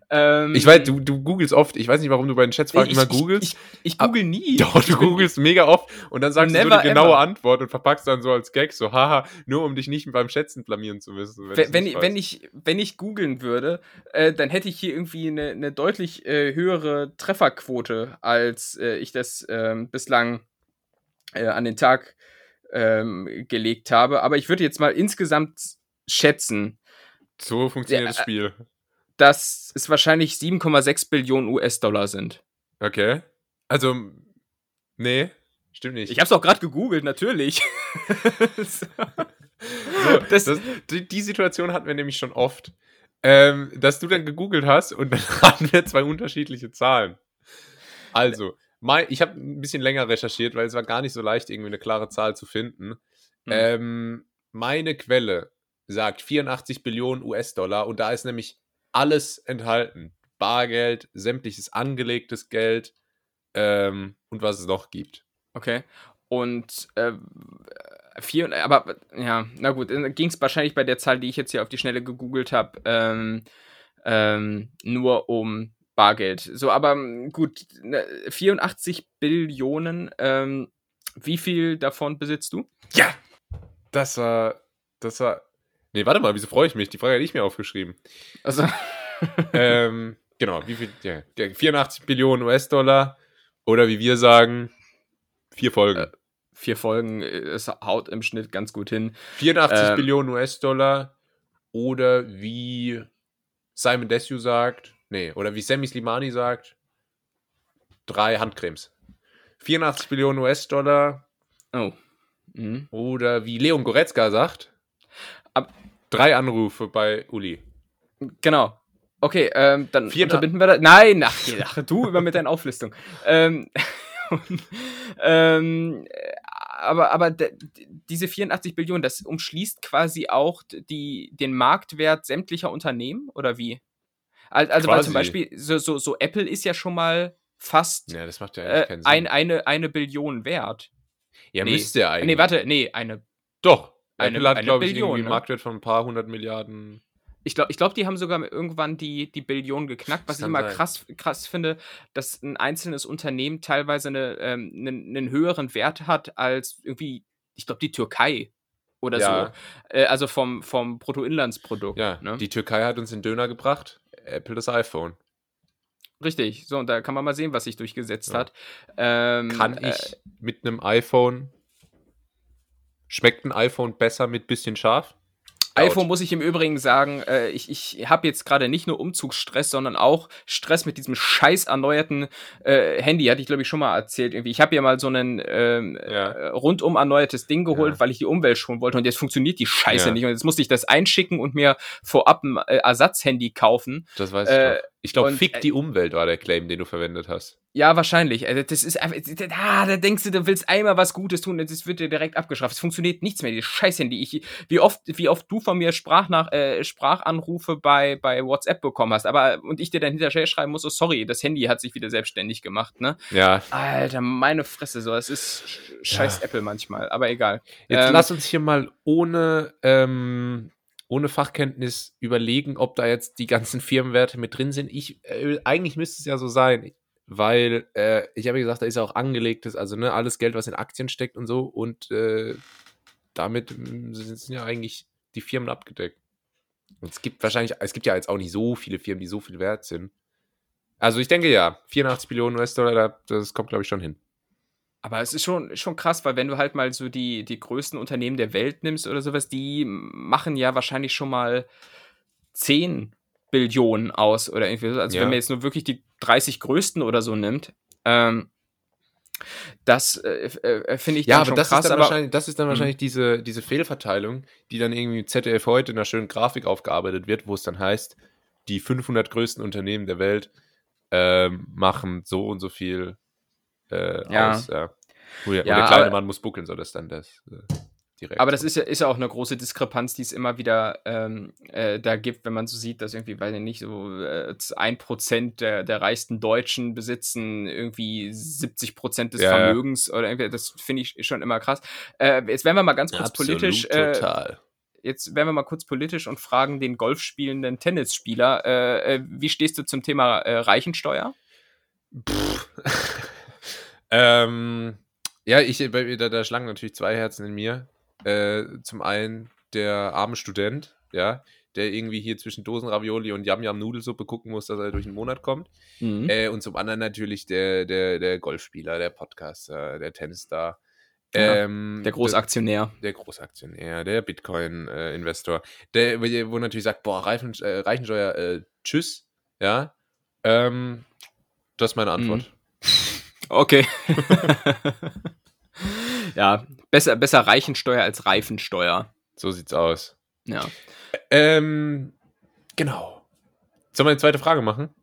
ähm, Ich weiß, du, du googelst oft. Ich weiß nicht, warum du bei den Schätzfragen ich, immer ich, googelst. Ich, ich google nie. Doch, du Ich googelst mega oft und dann sagst du so Never die genaue ever. Antwort und verpackst dann so als Gag so, haha, nur um dich nicht beim Schätzen blamieren zu müssen. Wenn, wenn, ich, wenn, ich, wenn ich googeln würde, äh, dann hätte ich hier irgendwie eine, eine deutlich äh, höhere Trefferquote, als äh, ich das ähm, bislang äh, an den Tag ähm, gelegt habe. Aber ich würde jetzt mal insgesamt schätzen, So funktioniert Ja, das Spiel. Dass es wahrscheinlich 7,6 Billionen US-Dollar sind. Okay. Also, nee, stimmt nicht. Ich habe es auch gerade gegoogelt, natürlich. so, das- das, die, die Situation hatten wir nämlich schon oft. Ähm, dass du dann gegoogelt hast und dann hatten wir zwei unterschiedliche Zahlen. Also, mein, ich habe ein bisschen länger recherchiert, weil es war gar nicht so leicht, irgendwie eine klare Zahl zu finden. Hm. Ähm, meine Quelle sagt 84 Billionen US-Dollar und da ist nämlich alles enthalten. Bargeld, sämtliches angelegtes Geld ähm, und was es noch gibt. Okay. Und äh, vier, aber ja, na gut, dann ging es wahrscheinlich bei der Zahl, die ich jetzt hier auf die Schnelle gegoogelt habe, ähm, ähm, nur um Bargeld. So, aber ähm, gut, ne, 84 Billionen, ähm, wie viel davon besitzt du? Ja! Das war. Das war. Nee, warte mal, wieso freue ich mich? Die Frage hätte ich mir aufgeschrieben. Also, ähm, genau, wie viel? Ja, ja, 84 Billionen US-Dollar oder wie wir sagen, vier Folgen. Äh, vier Folgen, äh, es haut im Schnitt ganz gut hin. 84 ähm, Billionen US-Dollar oder wie Simon Desue sagt, nee, oder wie Sammy Slimani sagt, drei Handcremes. 84 Billionen US-Dollar Oh. Mhm. oder wie Leon Goretzka sagt, Ab- drei Anrufe bei Uli. Genau. Okay, ähm, dann Vier- unterbinden wir das. Nein, ach, ach du immer mit deiner Auflistung. Ähm, ähm, äh, aber aber diese 84 Billionen, das umschließt quasi auch die, den Marktwert sämtlicher Unternehmen oder wie? Al- Also, weil Quasi. zum Beispiel so, so, so Apple ist ja schon mal fast Ja, das macht ja äh, ein, eine, eine Billion wert. ja, nee. müsste ja eigentlich. Nee, warte, nee, eine Doch. Eine- Apple hat, glaube ich, Billion, irgendwie ne? Marktwert von ein paar hundert Milliarden. Ich glaube, ich glaub, die haben sogar irgendwann die, die Billion geknackt, was ich immer sein. krass, krass finde, dass ein einzelnes Unternehmen teilweise eine, ähm, einen, einen höheren Wert hat als irgendwie, ich glaube, die Türkei oder Ja. so. Äh, also vom, vom Bruttoinlandsprodukt. Ja, ne? die Türkei hat uns den Döner gebracht, Apple das iPhone. Richtig. So, und da kann man mal sehen, was sich durchgesetzt Ja. hat. Ähm, Kann äh, ich mit einem iPhone. Schmeckt ein iPhone besser mit bisschen scharf? iPhone muss ich im Übrigen sagen, äh, ich, ich habe jetzt gerade nicht nur Umzugsstress, sondern auch Stress mit diesem scheiß erneuerten äh, Handy. Hatte ich, glaube ich, schon mal erzählt. Irgendwie. Ich habe ja mal so ein ähm, Ja. äh, rundum erneuertes Ding geholt, Ja. weil ich die Umwelt schonen wollte. Und jetzt funktioniert die Scheiße Ja. nicht. Und jetzt musste ich das einschicken und mir vorab ein äh, Ersatzhandy kaufen. Das weiß ich Äh, doch. Ich glaube, Fick äh, die Umwelt war der Claim, den du verwendet hast. Ja, wahrscheinlich. Also das ist einfach, ah, da denkst du, du willst einmal was Gutes tun, und das wird dir direkt abgeschafft. Es funktioniert nichts mehr, dieses Scheiß-Handy. Ich, wie oft, wie oft du von mir Sprachnach, äh, Sprachanrufe bei, bei WhatsApp bekommen hast, aber und ich dir dann hinterher schreiben muss, oh sorry, das Handy hat sich wieder selbstständig gemacht, ne? Ja. Alter, meine Fresse, so, das ist sch- scheiß Apple manchmal, aber egal. Jetzt Ähm, lass uns hier mal ohne, ähm, ohne Fachkenntnis überlegen, ob da jetzt die ganzen Firmenwerte mit drin sind. Ich, äh, eigentlich müsste es ja so sein, weil äh, ich habe ja gesagt, da ist ja auch angelegtes, also ne, alles Geld, was in Aktien steckt und so und äh, damit mm, sind ja eigentlich die Firmen abgedeckt. Und es gibt wahrscheinlich, es gibt ja jetzt auch nicht so viele Firmen, die so viel wert sind. Also ich denke ja, 84 Billionen US-Dollar, da- das kommt glaube ich schon hin. Aber es ist schon, schon krass, weil wenn du halt mal so die, die größten Unternehmen der Welt nimmst oder sowas, die machen ja wahrscheinlich schon mal 10 Billionen aus oder irgendwie so. Also Ja. wenn man jetzt nur wirklich die 30 größten oder so nimmt, ähm, Das äh, äh, finde ich Ja, aber schon das, krass, ist dann aber wahrscheinlich, das ist dann Mhm. wahrscheinlich diese, diese Fehlverteilung, die dann irgendwie ZDF heute in einer schönen Grafik aufgearbeitet wird, wo es dann heißt, die 500 größten Unternehmen der Welt ähm, machen so und so viel äh, Ja. aus. Ja. Oh ja, der kleine aber- Mann muss buckeln, so das dann das äh, direkt. Aber das ist ja, ist ja auch eine große Diskrepanz, die es immer wieder ähm, äh, da gibt, wenn man so sieht, dass irgendwie, weiß ich nicht, so äh, ein Prozent der, der reichsten Deutschen besitzen irgendwie 70 Prozent des Ja. Vermögens oder irgendwie, das finde ich schon immer krass. Äh, jetzt werden wir mal ganz kurz politisch, äh, total. jetzt werden wir mal kurz politisch und fragen den golfspielenden Tennisspieler, äh, wie stehst du zum Thema äh, Reichensteuer? ähm, ja, ich, bei mir- da, da schlagen natürlich zwei Herzen in mir. Äh, zum einen der arme Student, ja, der irgendwie hier zwischen Dosenravioli und Yam-Yam-Nudelsuppe gucken muss, dass er durch den Monat kommt. Mhm. Äh, und zum anderen natürlich der, der, der Golfspieler, der Podcaster, der Tennisstar. Ja, Ähm, der Großaktionär. Der, der Großaktionär, der Bitcoin-Investor, der, wo natürlich sagt, boah, Reifen, äh, Reichensteuer, äh, tschüss, ja. Ähm, das ist meine Antwort. Okay. ja, besser, besser Reichensteuer als Reifensteuer. So sieht's aus. Ja. Ähm, genau. Sollen wir eine zweite Frage machen?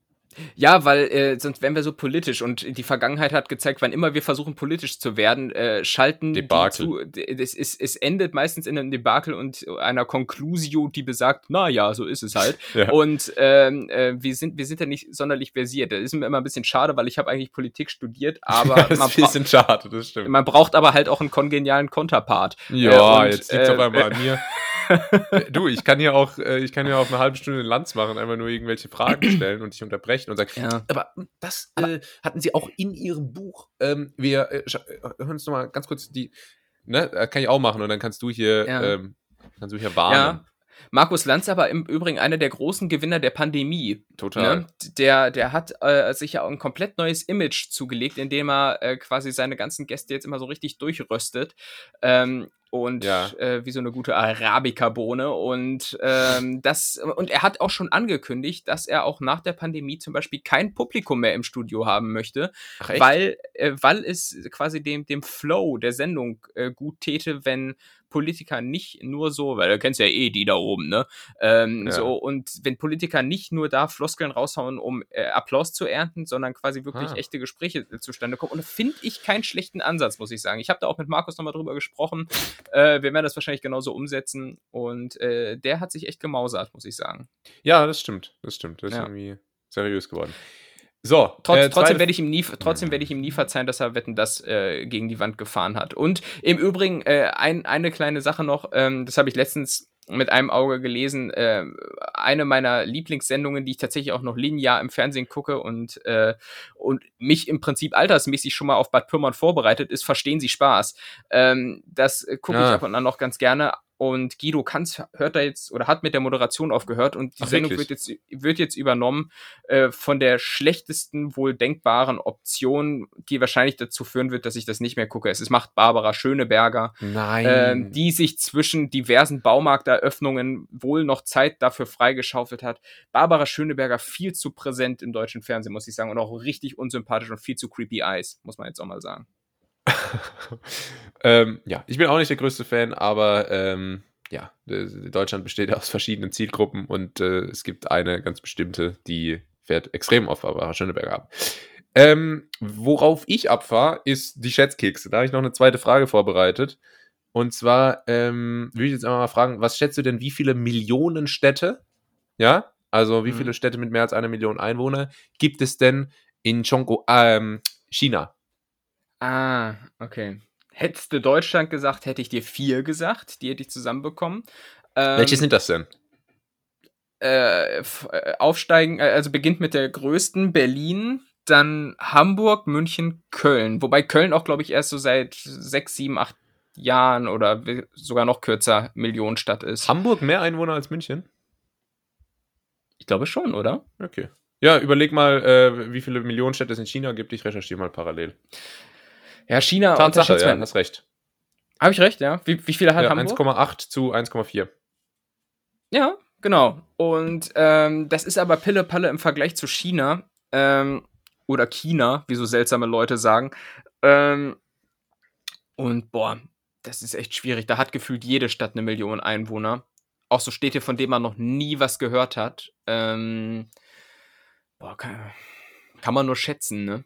Ja, weil äh, sonst wären wir so politisch und die Vergangenheit hat gezeigt, wann immer wir versuchen politisch zu werden, äh, schalten Debakel. die zu. Es, ist, es endet meistens in einem Debakel und einer Conclusio, die besagt, na ja, so ist es halt. Ja. Und ähm, äh, wir sind wir sind ja nicht sonderlich versiert. Das ist mir immer ein bisschen schade, weil ich habe eigentlich Politik studiert, aber das man, ist ein bisschen schade, das stimmt. man braucht aber halt auch einen kongenialen Konterpart. Ja, Äh, und, jetzt liegt's äh, auf einmal an mir. Äh, du, ich kann hier auch, äh, ich kann hier auch eine halbe Stunde Lanz machen, einfach nur irgendwelche Fragen stellen und dich unterbrechen und sagen, Ja. aber das äh, hatten sie auch in ihrem Buch. Ähm, wir äh, äh, hören uns noch mal ganz kurz die, ne, kann ich auch machen und dann kannst du hier, Ja. ähm, kannst du hier warnen. Ja. Markus Lanz aber im Übrigen einer der großen Gewinner der Pandemie. Total. Ne? Der, der hat äh, sich ja auch ein komplett neues Image zugelegt, indem er äh, quasi seine ganzen Gäste jetzt immer so richtig durchröstet. Ähm, und Ja. äh, wie so eine gute Arabica-Bohne. Und ähm, das, und er hat auch schon angekündigt, dass er auch nach der Pandemie zum Beispiel kein Publikum mehr im Studio haben möchte, weil, äh, weil es quasi dem, dem Flow der Sendung äh, gut täte, wenn Politiker nicht nur so, weil du kennst ja eh die da oben, ne? Ähm, Ja. So, und wenn Politiker nicht nur da Floskeln raushauen, um äh, Applaus zu ernten, sondern quasi wirklich Ah. echte Gespräche äh, zustande kommen. Und da finde ich keinen schlechten Ansatz, muss ich sagen. Ich habe da auch mit Markus nochmal drüber gesprochen. Äh, wir werden das wahrscheinlich genauso umsetzen. Und äh, der hat sich echt gemausert, muss ich sagen. Ja, das stimmt, das stimmt. Das ist Ja. irgendwie seriös geworden. So, Trotz, äh, trotzdem werde ich ihm nie, trotzdem werde ich ihm nie verzeihen, dass er Wetten das äh, gegen die Wand gefahren hat. Und im Übrigen äh, ein, eine kleine Sache noch, ähm, das habe ich letztens mit einem Auge gelesen. Äh, eine meiner Lieblingssendungen, die ich tatsächlich auch noch linear im Fernsehen gucke und äh, und mich im Prinzip altersmäßig schon mal auf Bad Pyrmont vorbereitet ist, verstehen Sie Spaß. Ähm, das äh, gucke ich Ah. ab und an noch ganz gerne. Und Guido Kanz hört da jetzt oder hat mit der Moderation aufgehört und die Ach, Sendung wirklich? wird jetzt, wird jetzt übernommen äh, von der schlechtesten wohl denkbaren Option, die wahrscheinlich dazu führen wird, dass ich das nicht mehr gucke. Es ist macht Barbara Schöneberger, Nein. ähm, die sich zwischen diversen Baumarkteröffnungen wohl noch Zeit dafür freigeschaufelt hat. Barbara Schöneberger viel zu präsent im deutschen Fernsehen, muss ich sagen, und auch richtig unsympathisch und viel zu creepy eyes, muss man jetzt auch mal sagen. ähm, ja, ich bin auch nicht der größte Fan, aber ähm, ja, Deutschland besteht aus verschiedenen Zielgruppen und äh, es gibt eine ganz bestimmte, die fährt extrem auf Barbara Schöneberger ab. Ähm, worauf ich abfahre, ist die Schätzkekse. Da habe ich noch eine zweite Frage vorbereitet. Und zwar ähm, würde ich jetzt einmal mal fragen, was schätzt du denn, wie viele Millionen Städte, ja, also wie Mhm. viele Städte mit mehr als einer Million Einwohner gibt es denn in Chongqing, ähm, China? Ah, okay. Hättest du Deutschland gesagt, hätte ich dir vier gesagt. Die hätte ich zusammenbekommen. Ähm, Welche sind das denn? äh, äh, aufsteigen, äh, also beginnt mit der größten, Berlin, dann Hamburg, München, Köln. Wobei Köln auch, glaube ich, erst so seit sechs, sieben, acht Jahren oder sogar noch kürzer Millionenstadt ist. Hamburg mehr Einwohner als München? ich glaube schon, oder? Okay. Ja, überleg mal, äh, wie viele Millionenstädte es in China gibt. Ich recherchiere mal parallel. Ja, China Tatsache, ja, hast recht. Habe ich recht, ja? Wie, wie viele hat Ja, Hamburg? 1,8 zu 1,4. Ja, genau. Und ähm, das ist aber Pille-Palle im Vergleich zu China ähm, oder China, wie so seltsame Leute sagen. Ähm, und boah, das ist echt schwierig. Da hat gefühlt jede Stadt eine Million Einwohner. Auch so Städte, von denen man noch nie was gehört hat. Ähm, boah, kann, kann man nur schätzen, ne?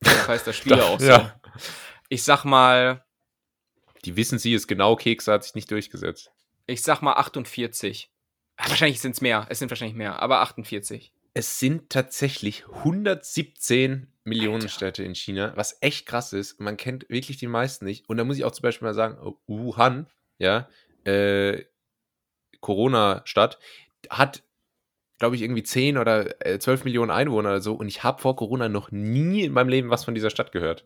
Das heißt das Spiel ja auch so. Ja. Ich sag mal, Die wissen sie es genau, Kekse hat sich nicht durchgesetzt. ich sag mal 48. Ah, wahrscheinlich sind es mehr. Es sind wahrscheinlich mehr, aber 48. Es sind tatsächlich 117 Millionen Alter. Städte in China, was echt krass ist. Man kennt wirklich die meisten nicht. Und da muss ich auch zum Beispiel mal sagen, oh, Wuhan, ja, äh, Corona-Stadt, hat, glaube ich, irgendwie 10 oder äh, 12 Millionen Einwohner oder so. Und ich habe vor Corona noch nie in meinem Leben was von dieser Stadt gehört.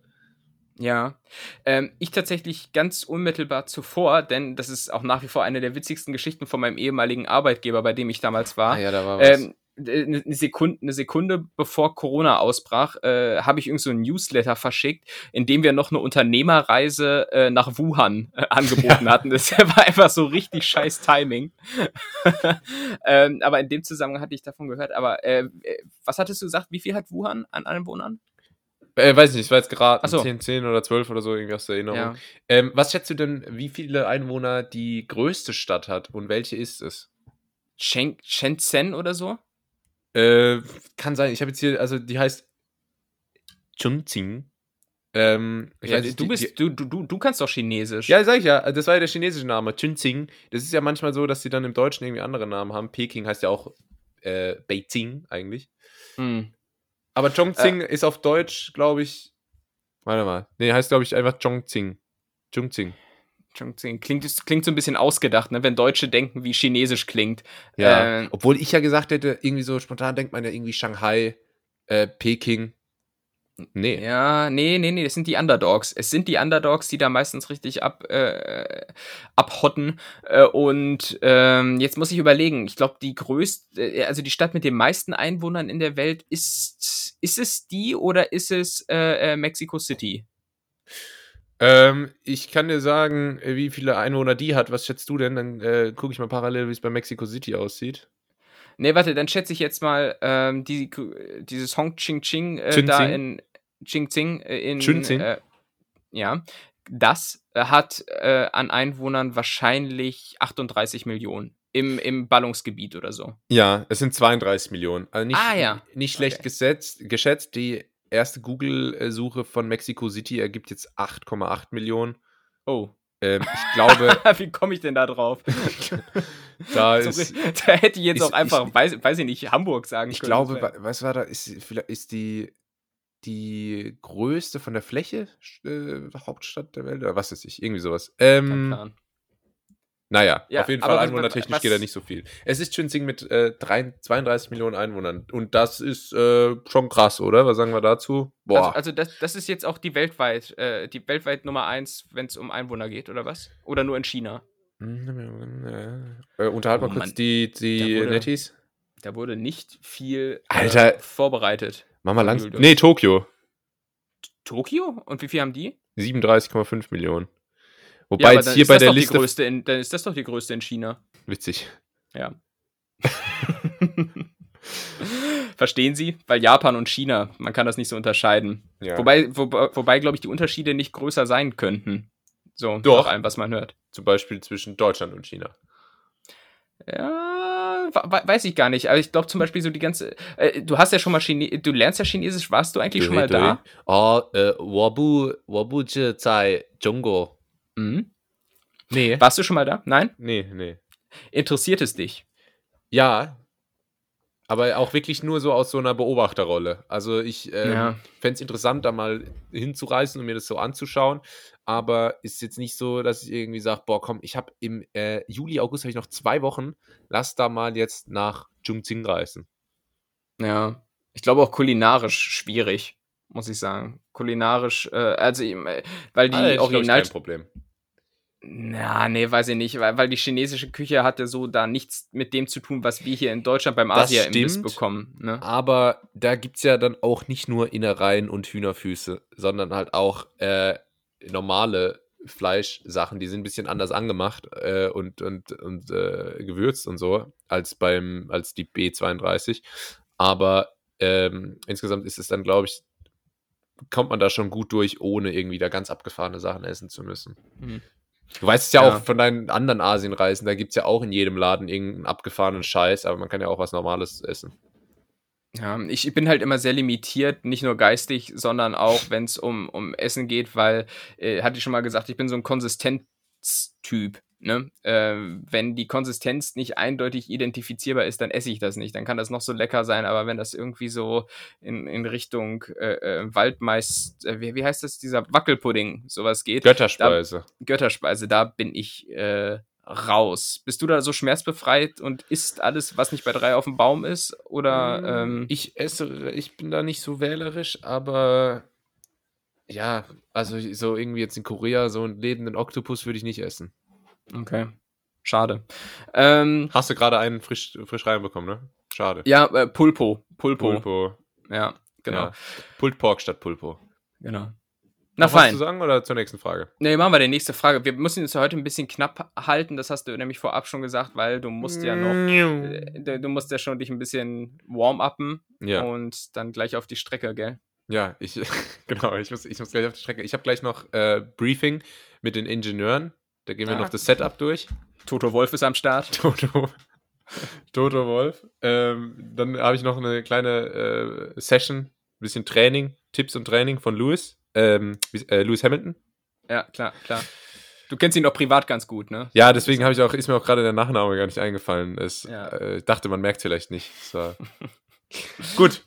Ja, ähm, ich tatsächlich ganz unmittelbar zuvor, denn das ist auch nach wie vor eine der witzigsten Geschichten von meinem ehemaligen Arbeitgeber, bei dem ich damals war. Ah ja, da war was. Ähm, eine Sekunde, eine Sekunde bevor Corona ausbrach, äh, habe ich irgend so ein Newsletter verschickt, in dem wir noch eine Unternehmerreise äh, nach Wuhan äh, angeboten hatten. Das war einfach so richtig scheiß Timing. ähm, aber in dem Zusammenhang hatte ich davon gehört. Aber äh, äh, was hattest du gesagt? Wie viel hat Wuhan an Einwohnern? Äh, weiß nicht, es war jetzt gerade so. 10, 10 oder 12 oder so, irgendwie aus der Erinnerung. Ja. Ähm, was schätzt du denn, wie viele Einwohner die größte Stadt hat und welche ist es? Shen Shenzhen oder so? Äh, kann sein, ich habe jetzt hier, also die heißt Chongqing. Ähm, ich Ja, weiß du, die- bist, die, du, du, du, kannst doch Chinesisch. ja, sag ich ja, das war ja der chinesische Name, Chongqing. Das ist ja manchmal so, dass die dann im Deutschen irgendwie andere Namen haben. Peking heißt ja auch äh, Beijing eigentlich. Hm. Aber Chongqing ist auf Deutsch, glaube ich. Warte mal. Nee, heißt, glaube ich, einfach Chongqing. Chongqing. Chongqing. Klingt, klingt so ein bisschen ausgedacht, ne? wenn Deutsche denken, wie Chinesisch klingt. Ja. Äh, Obwohl ich ja gesagt hätte, irgendwie so spontan denkt man ja irgendwie Shanghai, äh, Peking. Nee. Ja, nee, nee, nee, das sind die Underdogs. Es sind die Underdogs, die da meistens richtig ab, äh, abhotten. Äh, und ähm, jetzt muss ich überlegen, ich glaube, die größte, äh, also die Stadt mit den meisten Einwohnern in der Welt ist, ist es die oder ist es äh, äh, Mexico City? Ähm, ich kann dir sagen, äh, wie viele Einwohner die hat. Was schätzt du denn? Dann gucke ich mal parallel, wie es bei Mexico City aussieht. Nee, warte, dann schätze ich jetzt mal ähm, die, dieses Hong Ching Ching äh, da in Ching äh, in Ching. Äh, ja, das äh, hat äh, an Einwohnern wahrscheinlich 38 Millionen im, im Ballungsgebiet oder so. Ja, es sind 32 Millionen. Also nicht, Ah, ja. nicht schlecht Okay. gesetzt, geschätzt. Die erste Google-Suche von Mexico City ergibt jetzt 8,8 Millionen. Oh. Ähm, ich glaube, Wie komme ich denn da drauf? da ist. da hätte ich jetzt ist- auch einfach, ich- weiß, weiß ich nicht, Hamburg sagen Ich können. glaube, wär- wa- was war da? Ist, vielleicht ist die, die größte von der Fläche äh, Hauptstadt der Welt oder was weiß ich, irgendwie sowas. Ähm, naja, Ja, auf jeden Fall einwohnertechnisch was- geht da nicht so viel. Es ist Chunzing mit äh, drei- 32 Millionen Einwohnern und das ist äh, schon krass, oder? Was sagen wir dazu? Boah. Also, also das, das ist jetzt auch die weltweit, äh, die weltweit Nummer eins, wenn es um Einwohner geht, oder was? Oder nur in China? äh, unterhalt Oh mal kurz Mann. die, die Da wurde- Netties. Da wurde nicht viel Alter. Äh, vorbereitet. Mach mal langsam. Nee, Tokio. Tokio? Und wie viel haben die? 37,5 Millionen. Ja, Wobei aber jetzt hier bei der Liste. größte in, dann ist das doch die größte in China. Witzig. Ja. Verstehen Sie? Weil Japan und China, man kann das nicht so unterscheiden. Ja. Wobei, wobei, wobei glaube ich, die Unterschiede nicht größer sein könnten. So, Doch. nach allem, was man hört. Zum Beispiel zwischen Deutschland und China. Ja, weiß ich gar nicht. Aber ich glaube zum Beispiel so die ganze. Äh, du hast ja schon mal Chine du lernst ja Chinesisch. Warst du eigentlich schon mal da? Oh, äh, Wabu, Wabu Zai Jongo. Mhm. Nee. Warst du schon mal da? Nein? Nee, nee. Interessiert es dich? Ja, aber auch wirklich nur so aus so einer Beobachterrolle. Also ich ähm, Ja. fände es interessant, da mal hinzureisen und mir das so anzuschauen. Aber ist jetzt nicht so, dass ich irgendwie sage, boah, komm, ich habe im äh, Juli, August habe ich noch zwei Wochen, lass da mal jetzt nach Chongqing reisen. Ja. Ich glaube auch kulinarisch schwierig, muss ich sagen. Kulinarisch, äh, also, äh, weil die Ah, glaub ich, Original. kein Problem. Na, nee, weiß ich nicht, weil, weil die chinesische Küche hatte so da nichts mit dem zu tun, was wir hier in Deutschland beim Asia-Imbiss stimmt. bekommen. Ne? Aber da gibt es ja dann auch nicht nur Innereien und Hühnerfüße, sondern halt auch äh, normale Fleischsachen, die sind ein bisschen anders angemacht äh, und, und, und äh, gewürzt und so als beim, als die B32. Aber ähm, insgesamt ist es dann, glaube ich, kommt man da schon gut durch, ohne irgendwie da ganz abgefahrene Sachen essen zu müssen. Mhm. Du weißt es ja, Ja. auch von deinen anderen Asienreisen, da gibt es ja auch in jedem Laden irgendeinen abgefahrenen Scheiß, aber man kann ja auch was Normales essen. Ja, ich bin halt immer sehr limitiert, nicht nur geistig, sondern auch, wenn es um, um Essen geht, weil, äh, hatte ich schon mal gesagt, ich bin so ein Konsistenztyp. Ne? Äh, wenn die Konsistenz nicht eindeutig identifizierbar ist, dann esse ich das nicht. Dann kann das noch so lecker sein, aber wenn das irgendwie so in, in Richtung äh, äh, Waldmeist, äh, wie, wie heißt das, dieser Wackelpudding, sowas geht, Götterspeise. Götterspeise, da bin ich äh, raus. Bist du da so schmerzbefreit und isst alles, was nicht bei drei auf dem Baum ist? Oder ähm, ich esse, ich bin da nicht so wählerisch, aber ja, also so irgendwie jetzt in Korea so einen lebenden Oktopus würde ich nicht essen. Okay. Schade. Ähm, Hast du gerade einen frisch, frisch reinbekommen, ne? Schade. ja, äh, Pulpo. Pulpo. Pulpo. Ja, genau. Ja. Pulled Pork statt Pulpo. Genau. Na Noch was fein. zu sagen oder zur nächsten Frage? Ne, machen wir die nächste Frage. Wir müssen uns heute ein bisschen knapp halten, das hast du nämlich vorab schon gesagt, weil du musst ja noch, äh, du du musst ja schon dich ein bisschen warm-uppen Ja. und dann gleich auf die Strecke, gell? Ja, ich, genau, ich muss, ich muss gleich auf die Strecke. Ich habe gleich noch äh, Briefing mit den Ingenieuren. Da gehen wir Ah. noch das Setup durch. Toto Wolf ist am Start. Toto. Toto Wolf. Ähm, dann habe ich noch eine kleine äh, Session, ein bisschen Training, Tipps und Training von Lewis. Ähm, äh, Lewis Hamilton. Ja, klar, klar. Du kennst ihn doch privat ganz gut, ne? Ja, deswegen habe ich auch, ist mir auch gerade der Nachname gar nicht eingefallen. Es, Ja. äh, dachte, man merkt vielleicht nicht. Es gut.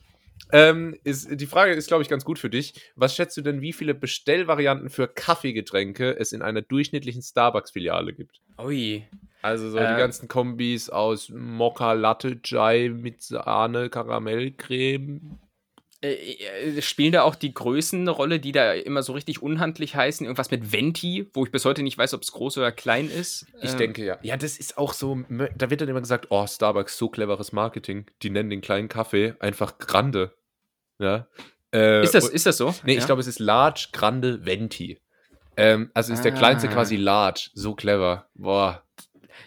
Ähm, ist, die Frage ist, glaube ich, ganz gut für dich. Was schätzt du denn, wie viele Bestellvarianten für Kaffeegetränke es in einer durchschnittlichen Starbucks-Filiale gibt? Ui. Also so Äh. die ganzen Kombis aus Mokka Latte Chai mit Sahne, Karamellcreme. Äh, äh, spielen da auch die Größen eine Rolle, die da immer so richtig unhandlich heißen? Irgendwas mit Venti, wo ich bis heute nicht weiß, ob es groß oder klein ist? Ich Ähm, denke ja. Ja, das ist auch so, da wird dann immer gesagt, oh, Starbucks, so cleveres Marketing. Die nennen den kleinen Kaffee einfach Grande. Ja. Äh, Ist das, und- ist das so? Nee, Ja? ich glaube, es ist Large, Grande, Venti. Ähm, also ist der kleinste Ah. quasi Large. So clever. Boah.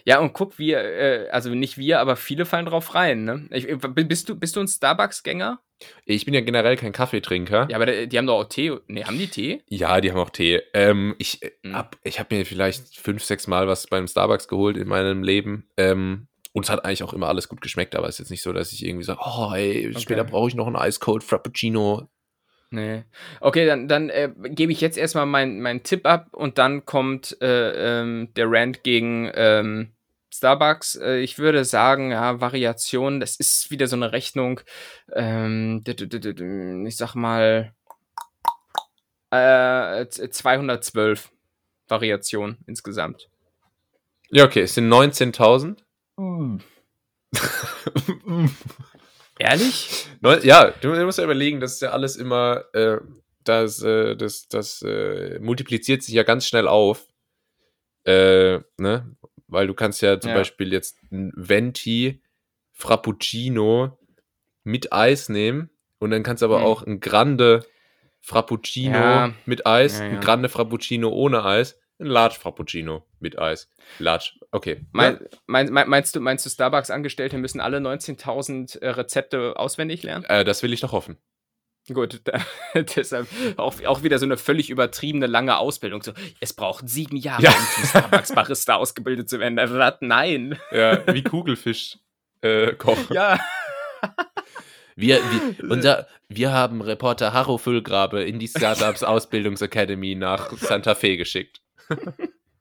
Ja, und guck, wir, äh, also nicht wir, aber viele fallen drauf rein, ne? Ich, äh, bist, du, bist du ein Starbucks-Gänger? Ich bin ja generell kein Kaffeetrinker. Ja, aber die, haben doch auch Tee. Ne, haben die Tee? Ja, die haben auch Tee. Ähm, ich äh, Mhm. hab, ich habe mir vielleicht fünf, sechs Mal was beim Starbucks geholt in meinem Leben. Ähm, und es hat eigentlich auch immer alles gut geschmeckt, aber es ist jetzt nicht so, dass ich irgendwie sage, oh, ey, später Okay. brauche ich noch einen Ice Cold Frappuccino. Nee. Okay, dann, dann äh, gebe ich jetzt erstmal meinen mein Tipp ab und dann kommt äh, ähm, der Rant gegen ähm, Starbucks. Äh, ich würde sagen, ja, Variation, das ist wieder so eine Rechnung. Ähm, ich sag mal äh, z- 212 Variationen insgesamt. Ja, okay, es sind 19.000. Ehrlich? Neu- ja, du, du musst ja überlegen, das ist ja alles immer, äh, das, äh, das, das äh, multipliziert sich ja ganz schnell auf. Äh, ne? Weil du kannst ja zum Ja. Beispiel jetzt ein Venti Frappuccino mit Eis nehmen und dann kannst du aber Hm. auch ein Grande Frappuccino Ja. mit Eis, Ja, ein Grande Frappuccino ohne Eis, ein Large Frappuccino mit Eis. Large, okay. Mein, mein, mein, meinst du, meinst du Starbucks-Angestellte müssen alle 19.000 äh, Rezepte auswendig lernen? Äh, das will ich doch hoffen. Gut, da, deshalb auch, auch wieder so eine völlig übertriebene lange Ausbildung. So, es braucht sieben Jahre, Ja. um zum Starbucks-Barista ausgebildet zu werden. Also, Was? Nein. Ja, wie Kugelfisch. Äh, kochen. Ja. Wir, wir, unser, wir haben Reporter Harro Füllgrabe in die Startups Ausbildungsakademie nach Santa Fe geschickt.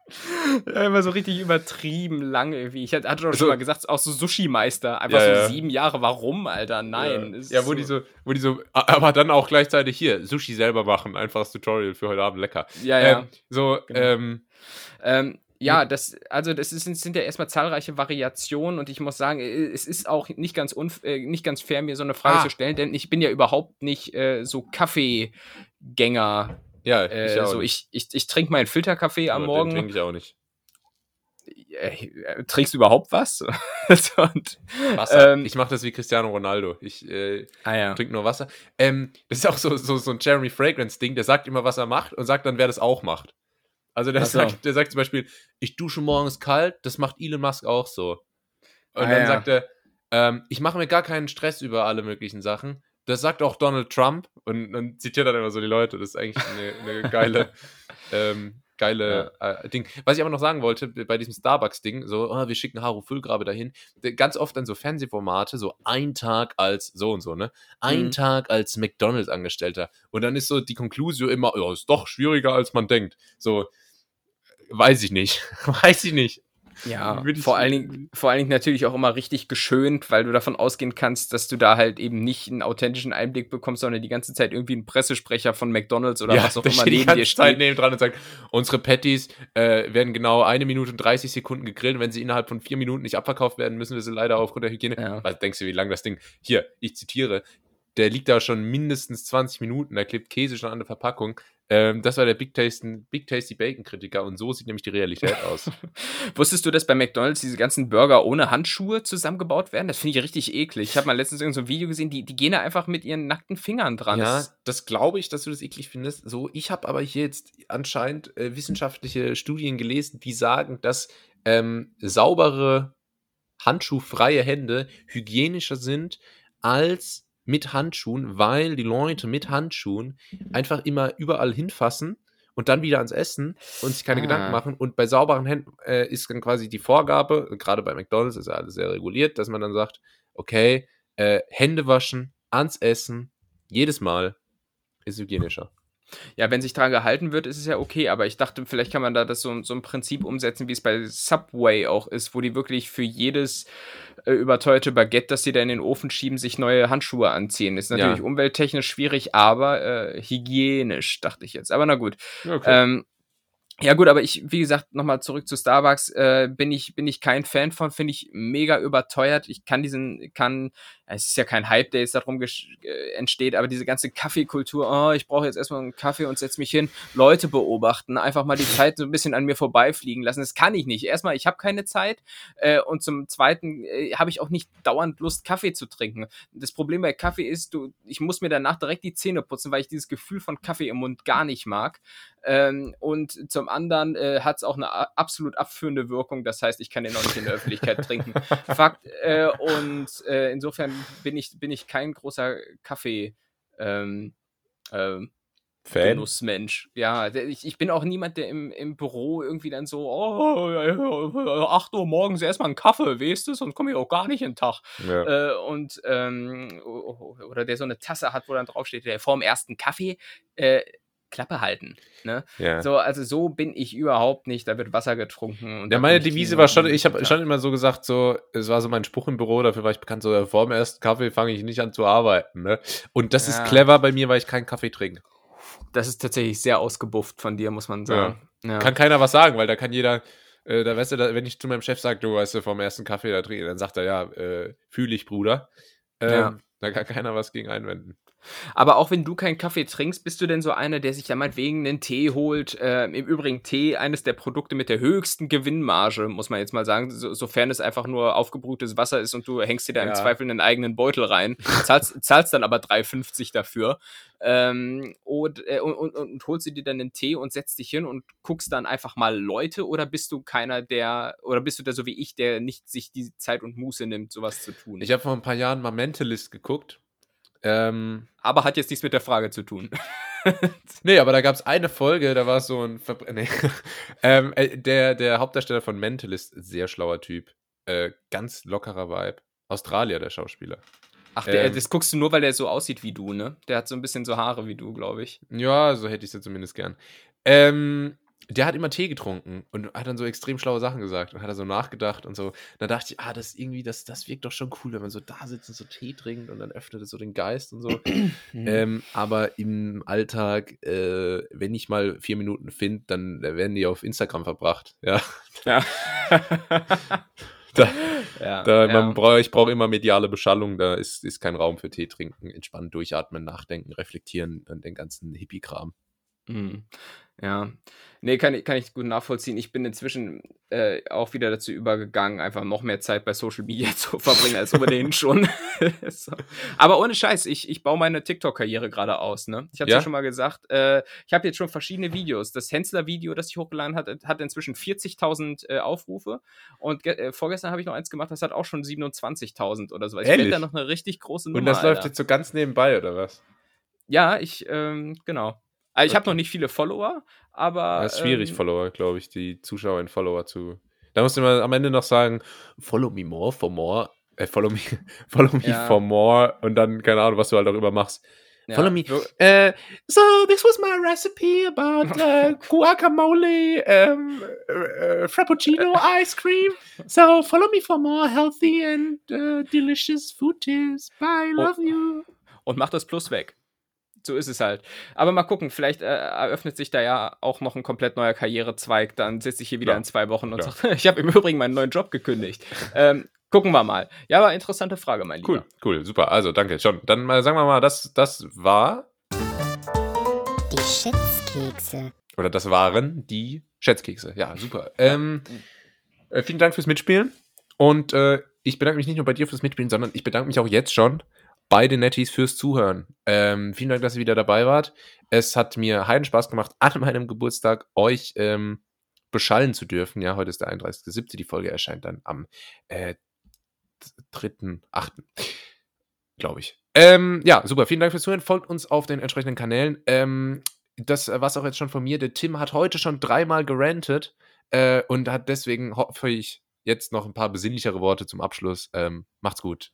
ja. Immer so richtig übertrieben lang irgendwie. Ich hatte doch Also- schon mal gesagt, auch so Sushi-Meister. Einfach Ja, so ja. sieben Jahre. Warum, Alter? Nein. Ja, wo, die so, wo die so, aber dann auch gleichzeitig hier, Sushi selber machen. Einfaches Tutorial für heute Abend lecker. Ja, ja. Ähm, so, Genau. ähm, Ähm, ja, das, also das ist, sind ja erstmal zahlreiche Variationen und ich muss sagen, es ist auch nicht ganz, unf äh, nicht ganz fair, mir so eine Frage Ah. zu stellen, denn ich bin ja überhaupt nicht äh, so Kaffeegänger. Ja, Äh, auch so, nicht. ich, ich, ich trinke meinen Filterkaffee am Aber den Morgen. trinke ich auch nicht. Äh, äh, trinkst du überhaupt was? Und, Wasser. Ähm, ich mache das wie Cristiano Ronaldo. Ich äh, ah ja. trinke nur Wasser. Ähm, das ist auch so, so, so ein Jeremy Fragrance-Ding. Der sagt immer, was er macht und sagt dann, wer das auch macht. Also der, so. sagt, der sagt zum Beispiel, ich dusche morgens kalt, das macht Elon Musk auch so. Und Ah, dann ja. sagt er, ähm, ich mache mir gar keinen Stress über alle möglichen Sachen. Das sagt auch Donald Trump und, und zitiert dann immer so die Leute. Das ist eigentlich eine, eine geile, ähm, geile äh, Ding. Was ich aber noch sagen wollte, bei diesem Starbucks-Ding, so, oh, wir schicken Haru Füllgrabe dahin, ganz oft dann so Fernsehformate, so ein Tag als so und so, ne? Ein Mhm. Tag als McDonalds-Angestellter. Und dann ist so die Konklusion immer, ja, ist doch schwieriger, als man denkt. So, weiß ich nicht. weiß ich nicht. Ja, vor allen, Dingen, vor allen Dingen natürlich auch immer richtig geschönt, weil du davon ausgehen kannst, dass du da halt eben nicht einen authentischen Einblick bekommst, sondern die ganze Zeit irgendwie einen Pressesprecher von McDonalds oder was auch immer steht die neben ganze dir Zeit steht. neben dran und sagt, unsere Patties äh, werden genau eine Minute und 30 Sekunden gegrillt. und Wenn sie innerhalb von vier Minuten nicht abverkauft werden, müssen wir sie leider aufgrund der Hygiene. Ja. Was denkst du, wie lang das Ding? Hier, ich zitiere. Der liegt da schon mindestens 20 Minuten, da klebt Käse schon an der Verpackung. Ähm, das war der Big Tasty, Big Tasty Bacon Kritiker und so sieht nämlich die Realität aus. Wusstest du, dass bei McDonalds diese ganzen Burger ohne Handschuhe zusammengebaut werden? Das finde ich richtig eklig. Ich habe mal letztens irgend so ein Video gesehen, die, die gehen da einfach mit ihren nackten Fingern dran. Ja, Das- das glaube ich, dass du das eklig findest. So, ich habe aber hier jetzt anscheinend äh, wissenschaftliche Studien gelesen, die sagen, dass ähm, saubere, handschuhfreie Hände hygienischer sind als mit Handschuhen, weil die Leute mit Handschuhen einfach immer überall hinfassen und dann wieder ans Essen und sich keine Ah. Gedanken machen. Und bei sauberen Händen äh, ist dann quasi die Vorgabe, gerade bei McDonalds ist ja alles sehr reguliert, dass man dann sagt, okay, äh, Hände waschen, ans Essen, jedes Mal ist hygienischer. Ja, wenn sich dran gehalten wird, ist es ja okay, aber ich dachte, vielleicht kann man da das so, so ein Prinzip umsetzen, wie es bei Subway auch ist, wo die wirklich für jedes äh, überteuerte Baguette, das sie da in den Ofen schieben, sich neue Handschuhe anziehen. Ist Ja. natürlich umwelttechnisch schwierig, aber äh, hygienisch, dachte ich jetzt. Aber na gut. Okay. Ähm, ja gut, aber ich, wie gesagt, nochmal zurück zu Starbucks, äh, bin ich, bin ich kein Fan von, finde ich mega überteuert. Ich kann diesen, kann, es ist ja kein Hype, der jetzt darum äh, entsteht, aber diese ganze Kaffeekultur, oh, ich brauche jetzt erstmal einen Kaffee und setz mich hin, Leute beobachten, einfach mal die Zeit so ein bisschen an mir vorbeifliegen lassen. Das kann ich nicht. Erstmal, ich habe keine Zeit äh, und zum Zweiten äh, habe ich auch nicht dauernd Lust, Kaffee zu trinken. Das Problem bei Kaffee ist, du, ich muss mir danach direkt die Zähne putzen, weil ich dieses Gefühl von Kaffee im Mund gar nicht mag. Ähm, und zum anderen äh, hat es auch eine absolut abführende Wirkung. Das heißt, ich kann den auch nicht in der Öffentlichkeit trinken. Fakt. Äh, und äh, insofern bin ich, bin ich kein großer Kaffee. Ähm, ähm, Fan? Genussmensch. Ja, ich, ich bin auch niemand, der im, im Büro irgendwie dann so, oh, ja, ja, 8 Uhr morgens erstmal einen Kaffee, weißt du, sonst komme ich auch gar nicht in den Tag. Ja. Äh, und ähm, oder der so eine Tasse hat, wo dann draufsteht, der vorm ersten Kaffee äh, Klappe halten. Ne? ja. So, also so bin ich überhaupt nicht. Da wird Wasser getrunken. Und Ja, meine Devise war schon, ich habe ja. schon immer so gesagt, so, es war so mein Spruch im Büro, dafür war ich bekannt, so, vor dem ersten Kaffee fange ich nicht an zu arbeiten, ne? Und das Ja. ist clever bei mir, weil ich keinen Kaffee trinke. Das ist tatsächlich sehr ausgebufft von dir, muss man sagen. Ja. Kann keiner was sagen, weil da kann jeder, äh, da weißt du, da, wenn ich zu meinem Chef sage, du weißt du, vom ersten Kaffee da trinken, dann sagt er, ja, äh, fühle ich, Bruder. Ähm, Ja. Da kann keiner was gegen einwenden. Aber auch wenn du keinen Kaffee trinkst, bist du denn so einer, der sich da meinetwegen einen Tee holt? Ähm, Im Übrigen Tee, eines der Produkte mit der höchsten Gewinnmarge, muss man jetzt mal sagen, so, sofern es einfach nur aufgebrühtes Wasser ist und du hängst dir da im Ja. Zweifel einen eigenen Beutel rein, zahlst, zahlst dann aber 3,50 dafür ähm, und, äh, und, und, und holst du dir dann einen Tee und setzt dich hin und guckst dann einfach mal Leute oder bist du keiner, der, oder bist du da so wie ich, der nicht sich die Zeit und Muße nimmt, sowas zu tun? Ich habe vor ein paar Jahren mal Mentalist geguckt. Ähm, aber hat jetzt nichts mit der Frage zu tun. Nee, aber da gab es eine Folge, da war es so ein Verbr nee. ähm, äh, der, der Hauptdarsteller von Mentalist, sehr schlauer Typ. Äh, ganz lockerer Vibe. Australier, der Schauspieler. Ach, der, Ähm. das guckst du nur, weil der so aussieht wie du, ne? Der hat so ein bisschen so Haare wie du, glaube ich. Ja, so hätte ich es ja zumindest gern. Ähm, der hat immer Tee getrunken und hat dann so extrem schlaue Sachen gesagt und hat er so nachgedacht und so. Da dachte ich, ah, das irgendwie, das, das wirkt doch schon cool, wenn man so da sitzt und so Tee trinkt und dann öffnet es so den Geist und so. Ähm, aber im Alltag, äh, wenn ich mal vier Minuten finde, dann werden die auf Instagram verbracht. Ja, ja. da, ja, da, ja. man brauch, ich brauche immer mediale Beschallung, da ist, ist kein Raum für Tee trinken, entspannen, durchatmen, nachdenken, reflektieren und den ganzen Hippie-Kram. Mhm. Ja. Nee, kann, ich- kann ich gut nachvollziehen. Ich bin inzwischen äh, auch wieder dazu übergegangen, einfach noch mehr Zeit bei Social Media zu verbringen, als ohnehin schon. so. Aber ohne Scheiß, ich, ich baue meine TikTok-Karriere gerade aus. Ne? Ich habe ja? Ja? schon mal gesagt, äh, ich habe jetzt schon verschiedene Videos. Das Hensler-Video, das ich hochgeladen hatte, hat inzwischen 40.000 äh, Aufrufe. Und äh, vorgestern habe ich noch eins gemacht, das hat auch schon 27.000 oder so. Ich werde da noch eine richtig große Nummer. Und das läuft Alter. jetzt so ganz nebenbei, oder was? Ja, ich, ähm, genau. Also ich habe noch nicht viele Follower, aber. Das ist schwierig, ähm, Follower, glaube ich, die Zuschauer in Follower zu. Da musst du immer am Ende noch sagen, follow me more for more. Äh, follow me, follow me Ja. for more. Und dann, keine Ahnung, was du halt auch immer machst. ja, Follow me. wir- Uh, so this was my recipe about uh, guacamole, um, uh, uh, frappuccino ice cream. So follow me for more healthy and uh, delicious food tips. Bye, Oh. love you. und mach das Plus weg. So ist es halt. Aber mal gucken, vielleicht äh, eröffnet sich da ja auch noch ein komplett neuer Karrierezweig. Dann sitze ich hier wieder Klar, in zwei Wochen und klar. sage, ich habe im Übrigen meinen neuen Job gekündigt. ähm, gucken wir mal. Ja, aber interessante Frage, mein Lieber. Cool, cool, super. Also danke schon. Dann mal sagen wir mal, das, das war Die Schätzkekse. oder das waren die Schätzkekse. Ja, super. Ähm, äh, vielen Dank fürs Mitspielen. Und äh, ich bedanke mich nicht nur bei dir fürs Mitspielen, sondern ich bedanke mich auch jetzt schon bei den Netties fürs Zuhören. Ähm, vielen Dank, dass ihr wieder dabei wart. Es hat mir heiden Spaß gemacht, an meinem Geburtstag euch ähm, beschallen zu dürfen. Ja, heute ist der 31.07. Die Folge erscheint dann am äh, 3.8. Glaube ich. Ähm, ja, super. Vielen Dank fürs Zuhören. Folgt uns auf den entsprechenden Kanälen. Ähm, das war auch jetzt schon von mir. Der Tim hat heute schon dreimal gerantet äh, und hat deswegen hoffe ich jetzt noch ein paar besinnlichere Worte zum Abschluss. Ähm, macht's gut.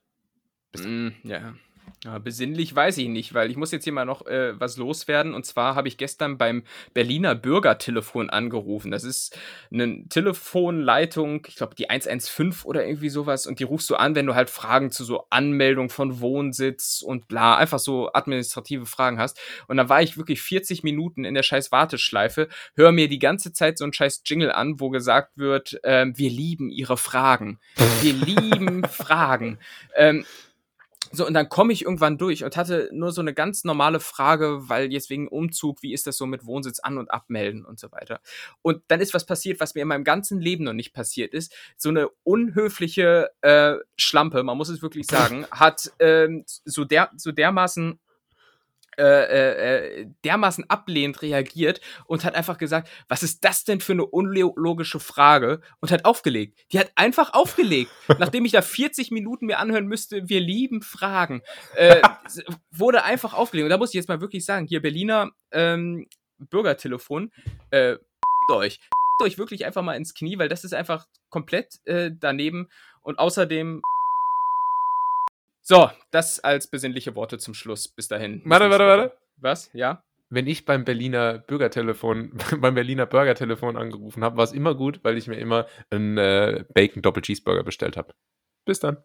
Mm, ja. ja. Besinnlich weiß ich nicht, weil ich muss jetzt hier mal noch äh, was loswerden. Und zwar habe ich gestern beim Berliner Bürgertelefon angerufen. Das ist eine Telefonleitung, ich glaube die 115 oder irgendwie sowas. Und die rufst du an, wenn du halt Fragen zu so Anmeldung von Wohnsitz und bla, einfach so administrative Fragen hast. Und dann war ich wirklich 40 Minuten in der scheiß Warteschleife, höre mir die ganze Zeit so einen scheiß Jingle an, wo gesagt wird, ähm, wir lieben ihre Fragen. Wir lieben Fragen. Ähm, so, und dann komme ich irgendwann durch und hatte nur so eine ganz normale Frage, weil jetzt wegen Umzug, wie ist das so mit Wohnsitz an- und abmelden und so weiter. Und dann ist was passiert, was mir in meinem ganzen Leben noch nicht passiert ist. So eine unhöfliche äh, Schlampe, man muss es wirklich sagen, hat ähm, so, der, so dermaßen äh, äh, äh, dermaßen ablehnend reagiert und hat einfach gesagt, was ist das denn für eine unlogische Frage und hat aufgelegt. Die hat einfach aufgelegt, nachdem ich da 40 Minuten mir anhören müsste, wir lieben Fragen, äh, wurde einfach aufgelegt. Und da muss ich jetzt mal wirklich sagen, hier Berliner ähm, Bürgertelefon, äh, euch, euch wirklich einfach mal ins Knie, weil das ist einfach komplett äh, daneben und außerdem so, das als besinnliche Worte zum Schluss. Bis dahin. Warte, warte, warte. Was? Ja? Wenn ich beim Berliner Bürgertelefon, beim Berliner Burgertelefon angerufen habe, war es immer gut, weil ich mir immer einen äh, Bacon Doppel Cheeseburger bestellt habe. Bis dann.